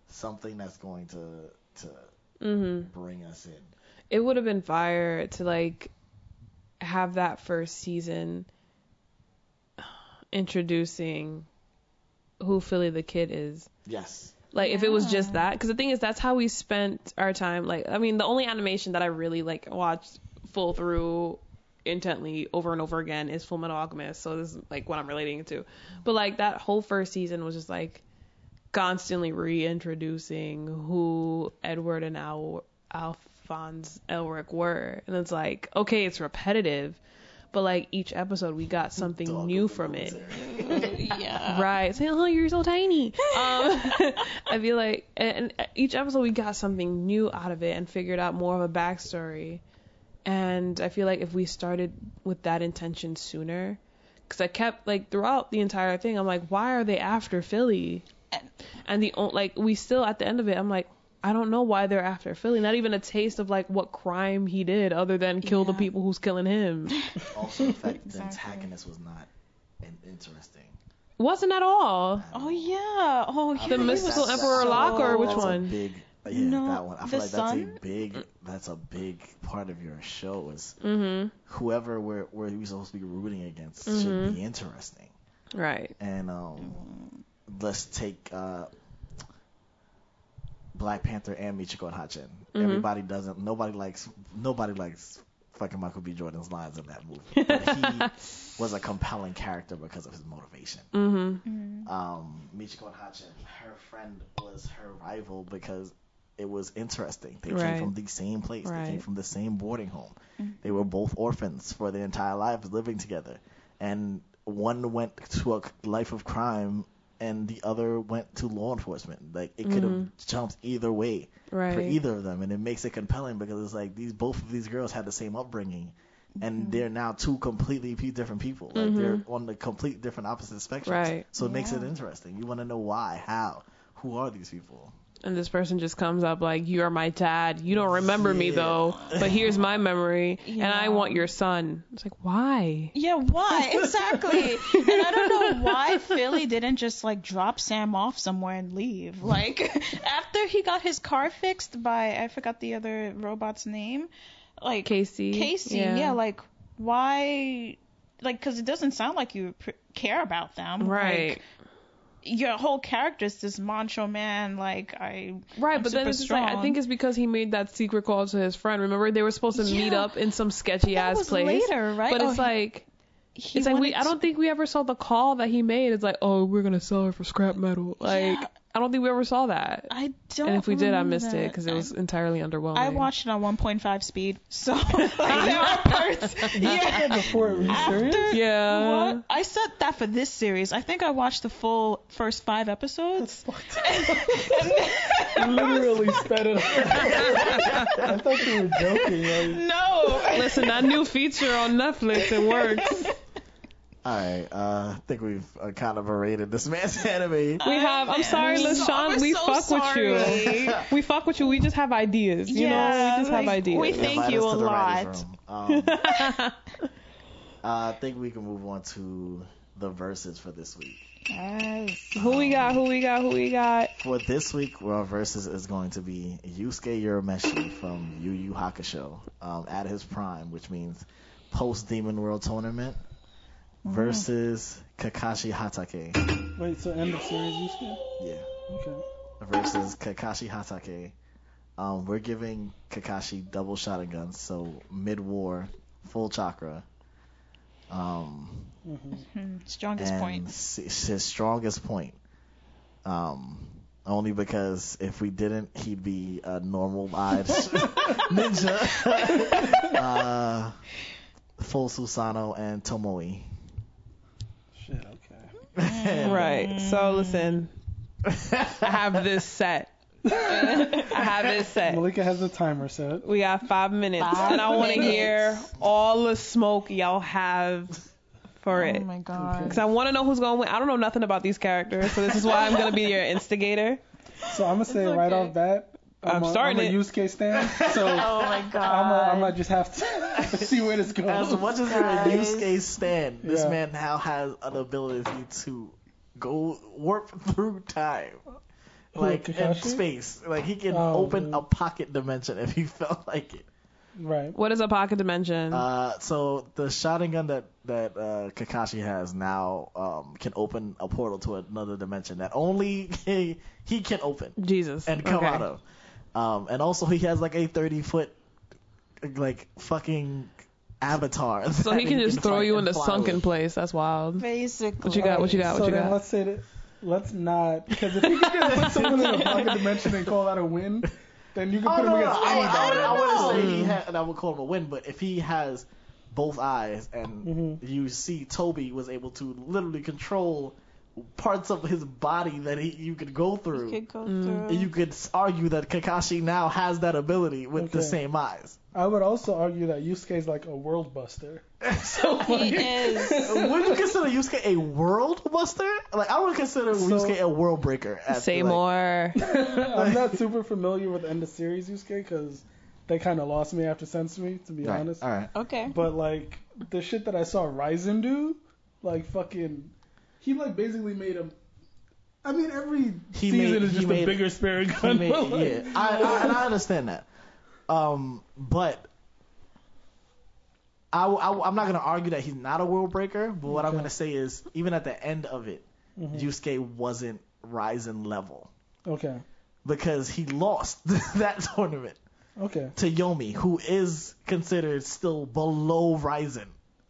something that's going to to hmm bring us in. It would have been fire to like have that first season introducing who Philly the Kid is. Yes. Like if it was just Yeah. that, because the thing is, that's how we spent our time. Like, I mean, the only animation that I really like watched full through intently over and over again is Full Metal Alchemist. So this is like what I'm relating to. But like that whole first season was just like constantly reintroducing who Edward and Al- Alphonse Elric were, and it's like okay, it's repetitive. But like each episode, we got something Dog new from it. yeah. Right. Saying, oh, you're so tiny. Um, I feel like, and, and each episode we got something new out of it and figured out more of a backstory. And I feel like if we started with that intention sooner, because I kept like throughout the entire thing, I'm like, why are they after Philly? And the o- like we still at the end of it, I'm like, I don't know why they're after Philly. Not even a taste of like what crime he did other than kill the Yeah. people who's killing him. Also, the fact the antagonist was not in- interesting. Wasn't at all. Oh yeah. Oh, yeah. The mystical Emperor that's a- Locke or which that's a one? big, yeah, No, that one. I the feel like that's son? a big. That's a big part of your show. Is Mhm. whoever we're we're supposed to be rooting against Mhm. should be interesting. Right. And um, let's take uh, Black Panther and Michiko and Hatchin. Mhm. Everybody doesn't. Nobody likes. Nobody likes fucking Michael B. Jordan's lines in that movie. But he was a compelling character because of his motivation. Mhm. Mm. Um, Michiko and Hatchin, her friend was her rival because it was interesting. They Right. came from the same place. They came from the same boarding home. Mhm. They were both orphans for their entire lives living together. And one went to a life of crime and the other went to law enforcement. Like it could have Mhm. jumped either way Right. for either of them and it makes it compelling because it's like these both of these girls had the same upbringing and they're now two completely different people. Like they're Mhm. on the complete different opposite spectrums. Right. So it makes it interesting. You want to know why, how, who are these people? And this person just comes up like, "You are my dad. You don't remember me though, but here's my memory, and I want your son." It's like, why? Yeah, why? Exactly. and I don't know why Philly didn't just like drop Sam off somewhere and leave. Like after he got his car fixed by I forgot the other robot's name. Like Casey. Casey, yeah, like why like cuz it doesn't sound like you pr- care about them. right, Like, your whole character is this macho man like I right. I'm but then it's like I think it's because he made that secret call to his friend. Remember, they were supposed to meet up in some sketchy that ass was place. later, right? But Oh, it's like he it's like we wanted I don't think we ever saw the call that he made. It's like, oh, we're gonna sell her for scrap metal. Like Yeah. I don't think we ever saw that. I don't and if we did, I remember missed it because it was entirely underwhelming. I watched it on 1.5 speed, so like, there are parts. Yeah. Before it, were you serious? After Yeah. what? I said that for this series. I think I watched the full first five episodes. You literally sped it up. I thought you were joking. Like, no. Listen, that new feature on Netflix, it works. All right, uh, I think we've uh, kind of berated this man's anime. We have. I'm sorry, I'm so- LeSean. we're so fuck sorry. with you. We fuck with you. We just have ideas. You know, we just have ideas. we Thank you a to the writers lot. Um, uh, I think we can move on to the verses for this week. Yes. who we got? Who we got? Who we got? For this week, our verses is going to be Yusuke Urameshi from Yu Yu Hakusho um, at his prime, which means post Demon World Tournament, versus Kakashi Hatake. wait, so end of series, you said? Yeah, Okay. versus Kakashi Hatake. Um, we're giving Kakashi double shotguns, so mid war, full chakra. Um, hmm Hmm, strongest and point. his strongest point. Um, only because if we didn't, he'd be a normal-eyed ninja. uh, full Susanoo and Tomoe. Shit, okay. Right. So listen, I have this set. I have it set. Malika has a timer set. We got five minutes, Five and I want to hear all the smoke y'all have for Oh it. Oh my god. Because I want to know who's going to win. I don't know nothing about these characters, so this is why I'm going to be your instigator. So I'm gonna say right off bat, I'm a, starting I'm a it. Yusuke stand, so Oh my god. I'm a, I might just have to see where this goes. As much as you're a Guys. Yusuke stand, this Yeah. man now has an ability to go warp through time. Who, Like in space. Like he can Oh, open yeah. a pocket dimension if he felt like it. Right. What is a pocket dimension? Uh, so the Sharingan that that uh, Kakashi has now um, can open a portal to another dimension that only he, he can open Jesus. and come okay. out of. Um, and also he has like a 30 foot like fucking avatar. So he can just throw you in and the sunken with. place. That's wild. Basically. What you got? What you got? So What you then got? let's say that. Let's not, because if you can just put someone in a pocket dimension and call that a win, then you can Oh, put no, him no, against I, anybody. I, I know. wouldn't say he had, and I would call him a win, but if he has both eyes and Mhm. you see Toby was able to literally control parts of his body that he you could go through, You could go Mm. through. you could argue that Kakashi now has that ability with the same eyes. I would also argue that Yusuke is like a world buster. So he is. would you consider Yusuke a world buster? Like I would consider So- Yusuke a world breaker. at, Say like, more. I'm not super familiar with end of series Yusuke because they kind of lost me after Sensui, to be Right, honest. All right. Okay. But like the shit that I saw Raizen do, like fucking, he like basically made him. I mean, every He season made- is just made- a bigger spirit He gun. made- like, yeah, I, I, and I understand that. Um, but I, I, am not gonna argue that he's not a world breaker. But what I'm gonna say is, even at the end of it, Mhm. Yusuke wasn't rising level Okay. because he lost that tournament Okay. to Yomi, who is considered still below Raizen.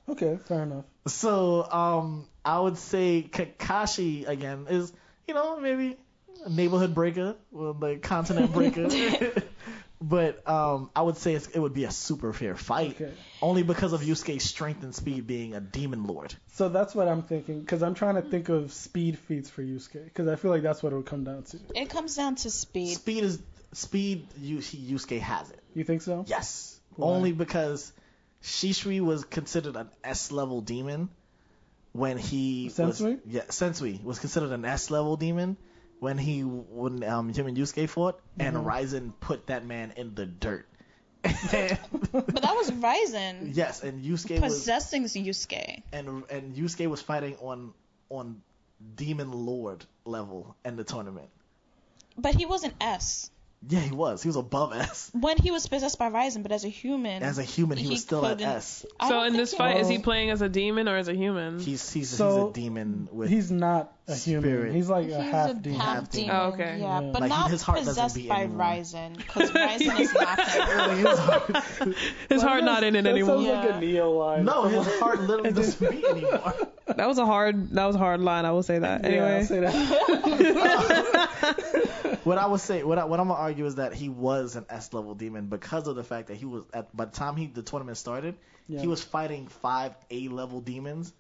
Okay. Fair enough. So um, I would say Kakashi again is you know maybe a neighborhood breaker, well, like continent breaker. but um, I would say it's, it would be a super fair fight, Okay. only because of Yusuke's strength and speed being a demon lord. So that's what I'm thinking because I'm trying to think of speed feats for Yusuke because I feel like that's what it would come down to. It comes down to speed. Speed is speed. Yu- Yusuke has it. You think so? Yes, Why? only because Shishui was considered an S level demon when he was yeah Sensui was considered an S level demon when he when um him and Yusuke fought and Mhm. Raizen put that man in the dirt. But that was Raizen yes, and Yusuke was possessing Yusuke. and and Yusuke was fighting on on demon lord level in the tournament. But he wasn't S. Yeah, he was. He was above S. When he was possessed by Raizen, but as a human. As a human, he, He was still at couldn't- S. I So in this he fight, is he playing as a demon or as a human? He's he's, So, he's a demon with He's not a human. Spirit. He's like He's a half a demon. half Half demon. demon. Oh, okay. Yeah, Yeah. but Like, not his heart doesn't possessed beat by anymore. Raizen, because Raizen is not that. His heart- His heart not in it anymore. sounds like a Ne-Yo line. no, his heart literally doesn't beat anymore. That was a hard. That was a hard line. I will say that. Yeah, Anyway. I'll say that. What I would say, what, I, what I'm gonna argue is that he was an S level demon because of the fact that he was at by the time he the tournament started, Yeah. he was fighting five A level demons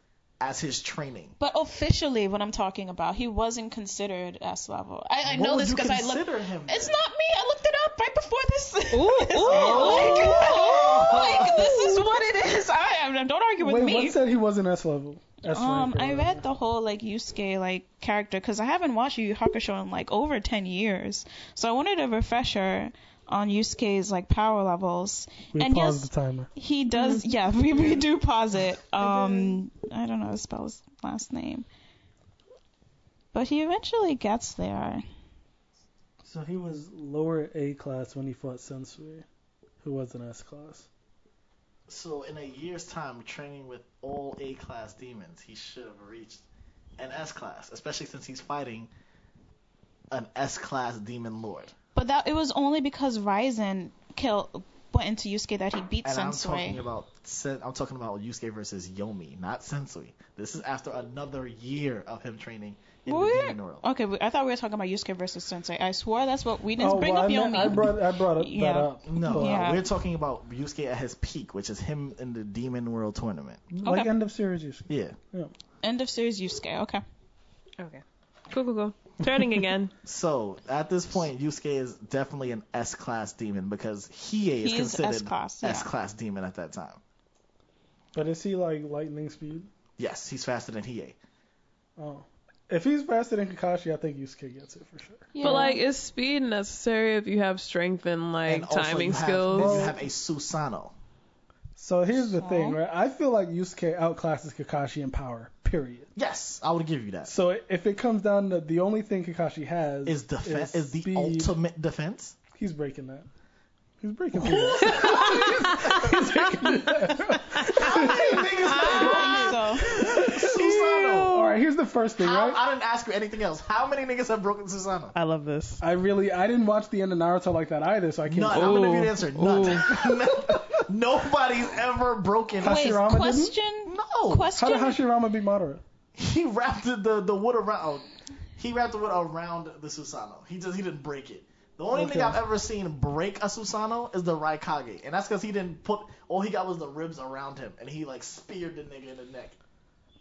as his training. But officially, what I'm talking about, he wasn't considered S level. I, I know this because I looked. consider him? It's not me. I looked it up right before this. Ooh, ooh. like, like, this is what it is. I am. Don't argue with Wait, me. what said he wasn't S level? S Um, I whatever. read the whole like Yusuke like character because I haven't watched Yu Yu Hakusho in like over ten years, so I wanted a refresher on Yusuke's like power levels. We and paused yes, the timer. he does. Yeah, we, we do pause it. Um, I don't know how to spell his last name, but he eventually gets there. So he was lower A class when he fought Sensui, who was an S class. So in a year's time, training with all A class demons, he should have reached an S class, especially since he's fighting an S class demon lord. But that it was only because Raizen killed went into Yusuke that he beat And I'm talking about Sen- I'm talking about Yusuke versus Yomi, not Sensui. This is after another year of him training in the We're- demon world. Okay, I thought we were talking about Yusuke versus Sensui. I swore that's what we didn't oh, bring well, up I, meant- Yomi. I brought I brought it, Yeah. that up. No, But, Yeah. we're talking about Yusuke at his peak, which is him in the demon world tournament. Like Okay. end of series Yusuke. Yeah. End of series Yusuke. Okay. Okay. Cool, cool, cool. Turning again. So at this point, Yusuke is definitely an S class demon because Hiei is He is considered S-class, yeah. S class demon at that time. But is he like lightning speed? Yes, he's faster than Hiei. Oh. If he's faster than Kakashi, I think Yusuke gets it for sure. Yeah. But like, is speed necessary if you have strength and like and also timing you have, skills? You have a Susanoo. So here's the thing, right? I feel like Yusuke outclasses Kakashi in power. Period. Yes, I would give you that. So if it comes down to the only thing Kakashi has Is defense is the speed, ultimate defense? He's breaking that. He's breaking through that. He's breaking that. so Susanoo. All right, here's the first thing, How, right? I didn't ask you anything else. How many niggas have broken Susanoo? I love this. I really, I didn't watch the end of Naruto like that either, so I can't. None. say. I'm gonna give you the answer. None. Nobody's ever broken. Hashi- wait, Hashirama didn't? question. no. How Question. did Hashirama beat Madara? He wrapped the, the, the wood around. Oh, he wrapped the wood around the Susanoo. He just he didn't break it. The only Okay. thing I've ever seen break a Susanoo is the Raikage, and that's because he didn't put all he got was the ribs around him, and he like speared the nigga in the neck.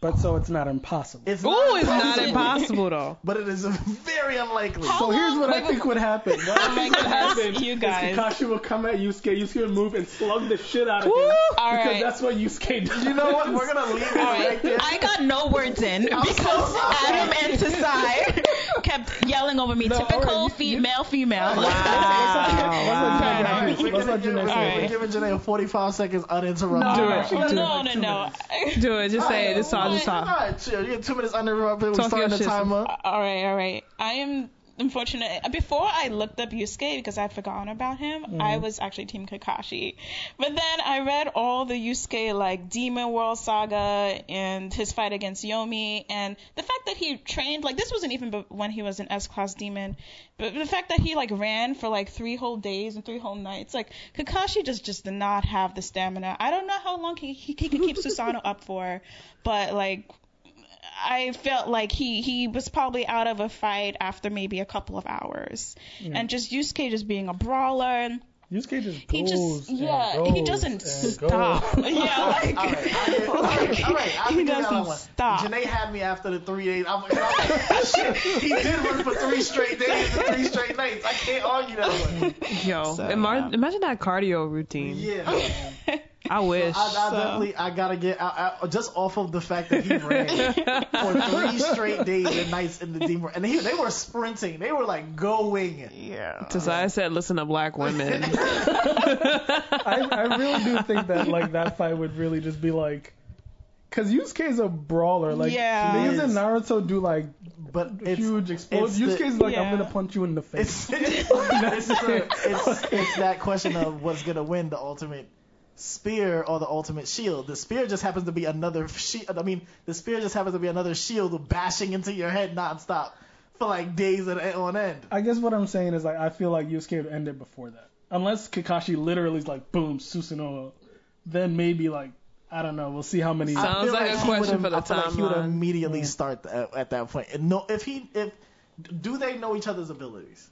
But so it's not impossible. It's Ooh, it's not impossible, impossible though. but it is very unlikely. How So here's what I Wait, think would happen. What I my think would goodness, happen you guys. is guys. Kakashi will come at Yusuke, Yusuke would move and slug the shit out of him. All Because right. that's what Yusuke does. You know what? We're gonna leave it All right right. there. I got no words in because sorry. Adam and Tasigh kept yelling over me. No, Typical all right, you- female, female. Wow. Let's let Jenee. We're Let's let gonna we're giving Jenee 45 seconds uninterrupted. Do No, it. no, no, no. Do it. Just say it. Just talk. Just All talk. right, chill. You get two minutes uninterrupted. We're starting the shit. timer. All right, all right. I am unfortunate. Before I looked up Yusuke because I'd forgotten about him, I mm-hmm. was actually Team Kakashi. But then I read all the Yusuke like Demon World saga and his fight against Yomi, and the fact that he trained like this wasn't even when he was an S class demon, but the fact that he like ran for like three whole days and three whole nights, like Kakashi just just did not have the stamina. I don't know how long he he, he could keep Susanoo up for, but like I felt like he he was probably out of a fight after maybe a couple of hours, and just Yusuke just being a brawler. Yusuke just He goes just and yeah, he doesn't stop. goes. yeah, like All right, I all right, all right. He can give y'all that doesn't one. stop. Jenee had me after the three days. I'm like, I'm like, shit, he did run for three straight days and three straight nights. I can't argue that one. Yo, So, imar- yeah. imagine that cardio routine. Yeah, I wish. I, I So- definitely I gotta get I, I, just off of the fact that he ran for three straight days and nights in the deep and he, they were sprinting. They were like going. yeah. Tasaya said, "Listen to black women." I, I really do think that like that fight would really just be like, cause Yusuke is a brawler. Like Yeah. niggas He in is. Naruto do like But it's huge explosions. it's the- Yusuke's like, I'm gonna punch you in the face. it's it's, the, it's it's that question of what's gonna win the ultimate spear or the ultimate shield. The spear just happens to be another shield. I mean, the spear just happens to be another shield bashing into your head nonstop for like days on on end. I guess what I'm saying is like I feel like Yusuke would end it before that. Unless Kakashi literally is like boom Susanoo, then maybe like I don't know. We'll see how many. Sounds I feel like a he question would've- for the I feel like he would immediately Yeah. start at, at that point. And no, if he if do they know each other's abilities?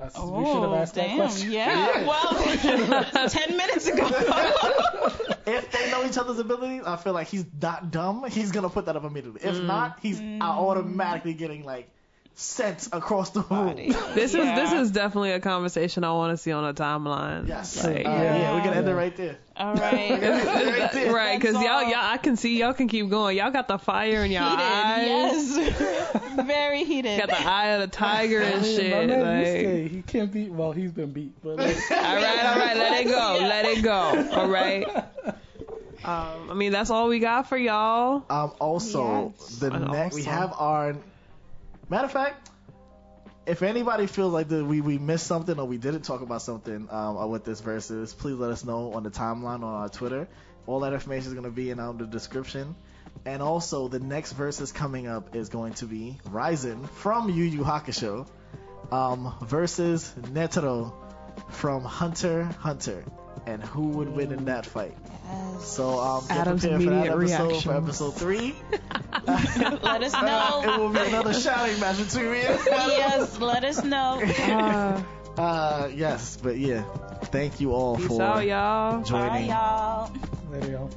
That's, Oh, we should have asked damn. that question. Yeah. Well, ten minutes ago. If they know each other's abilities, I feel like he's not dumb. He's gonna put that up immediately. If mm. not, he's mm. automatically getting like sent across the room. This is this is definitely a conversation I want to see on a timeline. Yes. Like, Uh, yeah. we're gonna end it right there. All right. Right there. Right, because y'all, y'all, I can see y'all can keep going. Y'all got the fire in your eyes. Heated. Yes. Very heated. Got the eye of the tiger and My shit. man Like, he can't beat. Well, he's been beat, but like, all right, all right, let it go, Yeah. let it go. All right. Um, I mean, that's all we got for y'all. Um, also, Yes. the And next we have our. Matter of fact, if anybody feels like we we missed something or we didn't talk about something um, uh, with this versus, please let us know on the timeline on our Twitter. All that information is going to be in um, the description. And also, the next versus coming up is going to be Raizen from Yu Yu Hakusho um, versus Netero from Hunter Hunter. And who would win in that fight? So um, get Adam's prepared for that immediate episode for reactions. episode three. Let us know. it will be another shouting match between me and yes, let us know. Uh, Uh, yes, but yeah, thank you all peace for out, y'all. Bye, joining. y'all. there you go.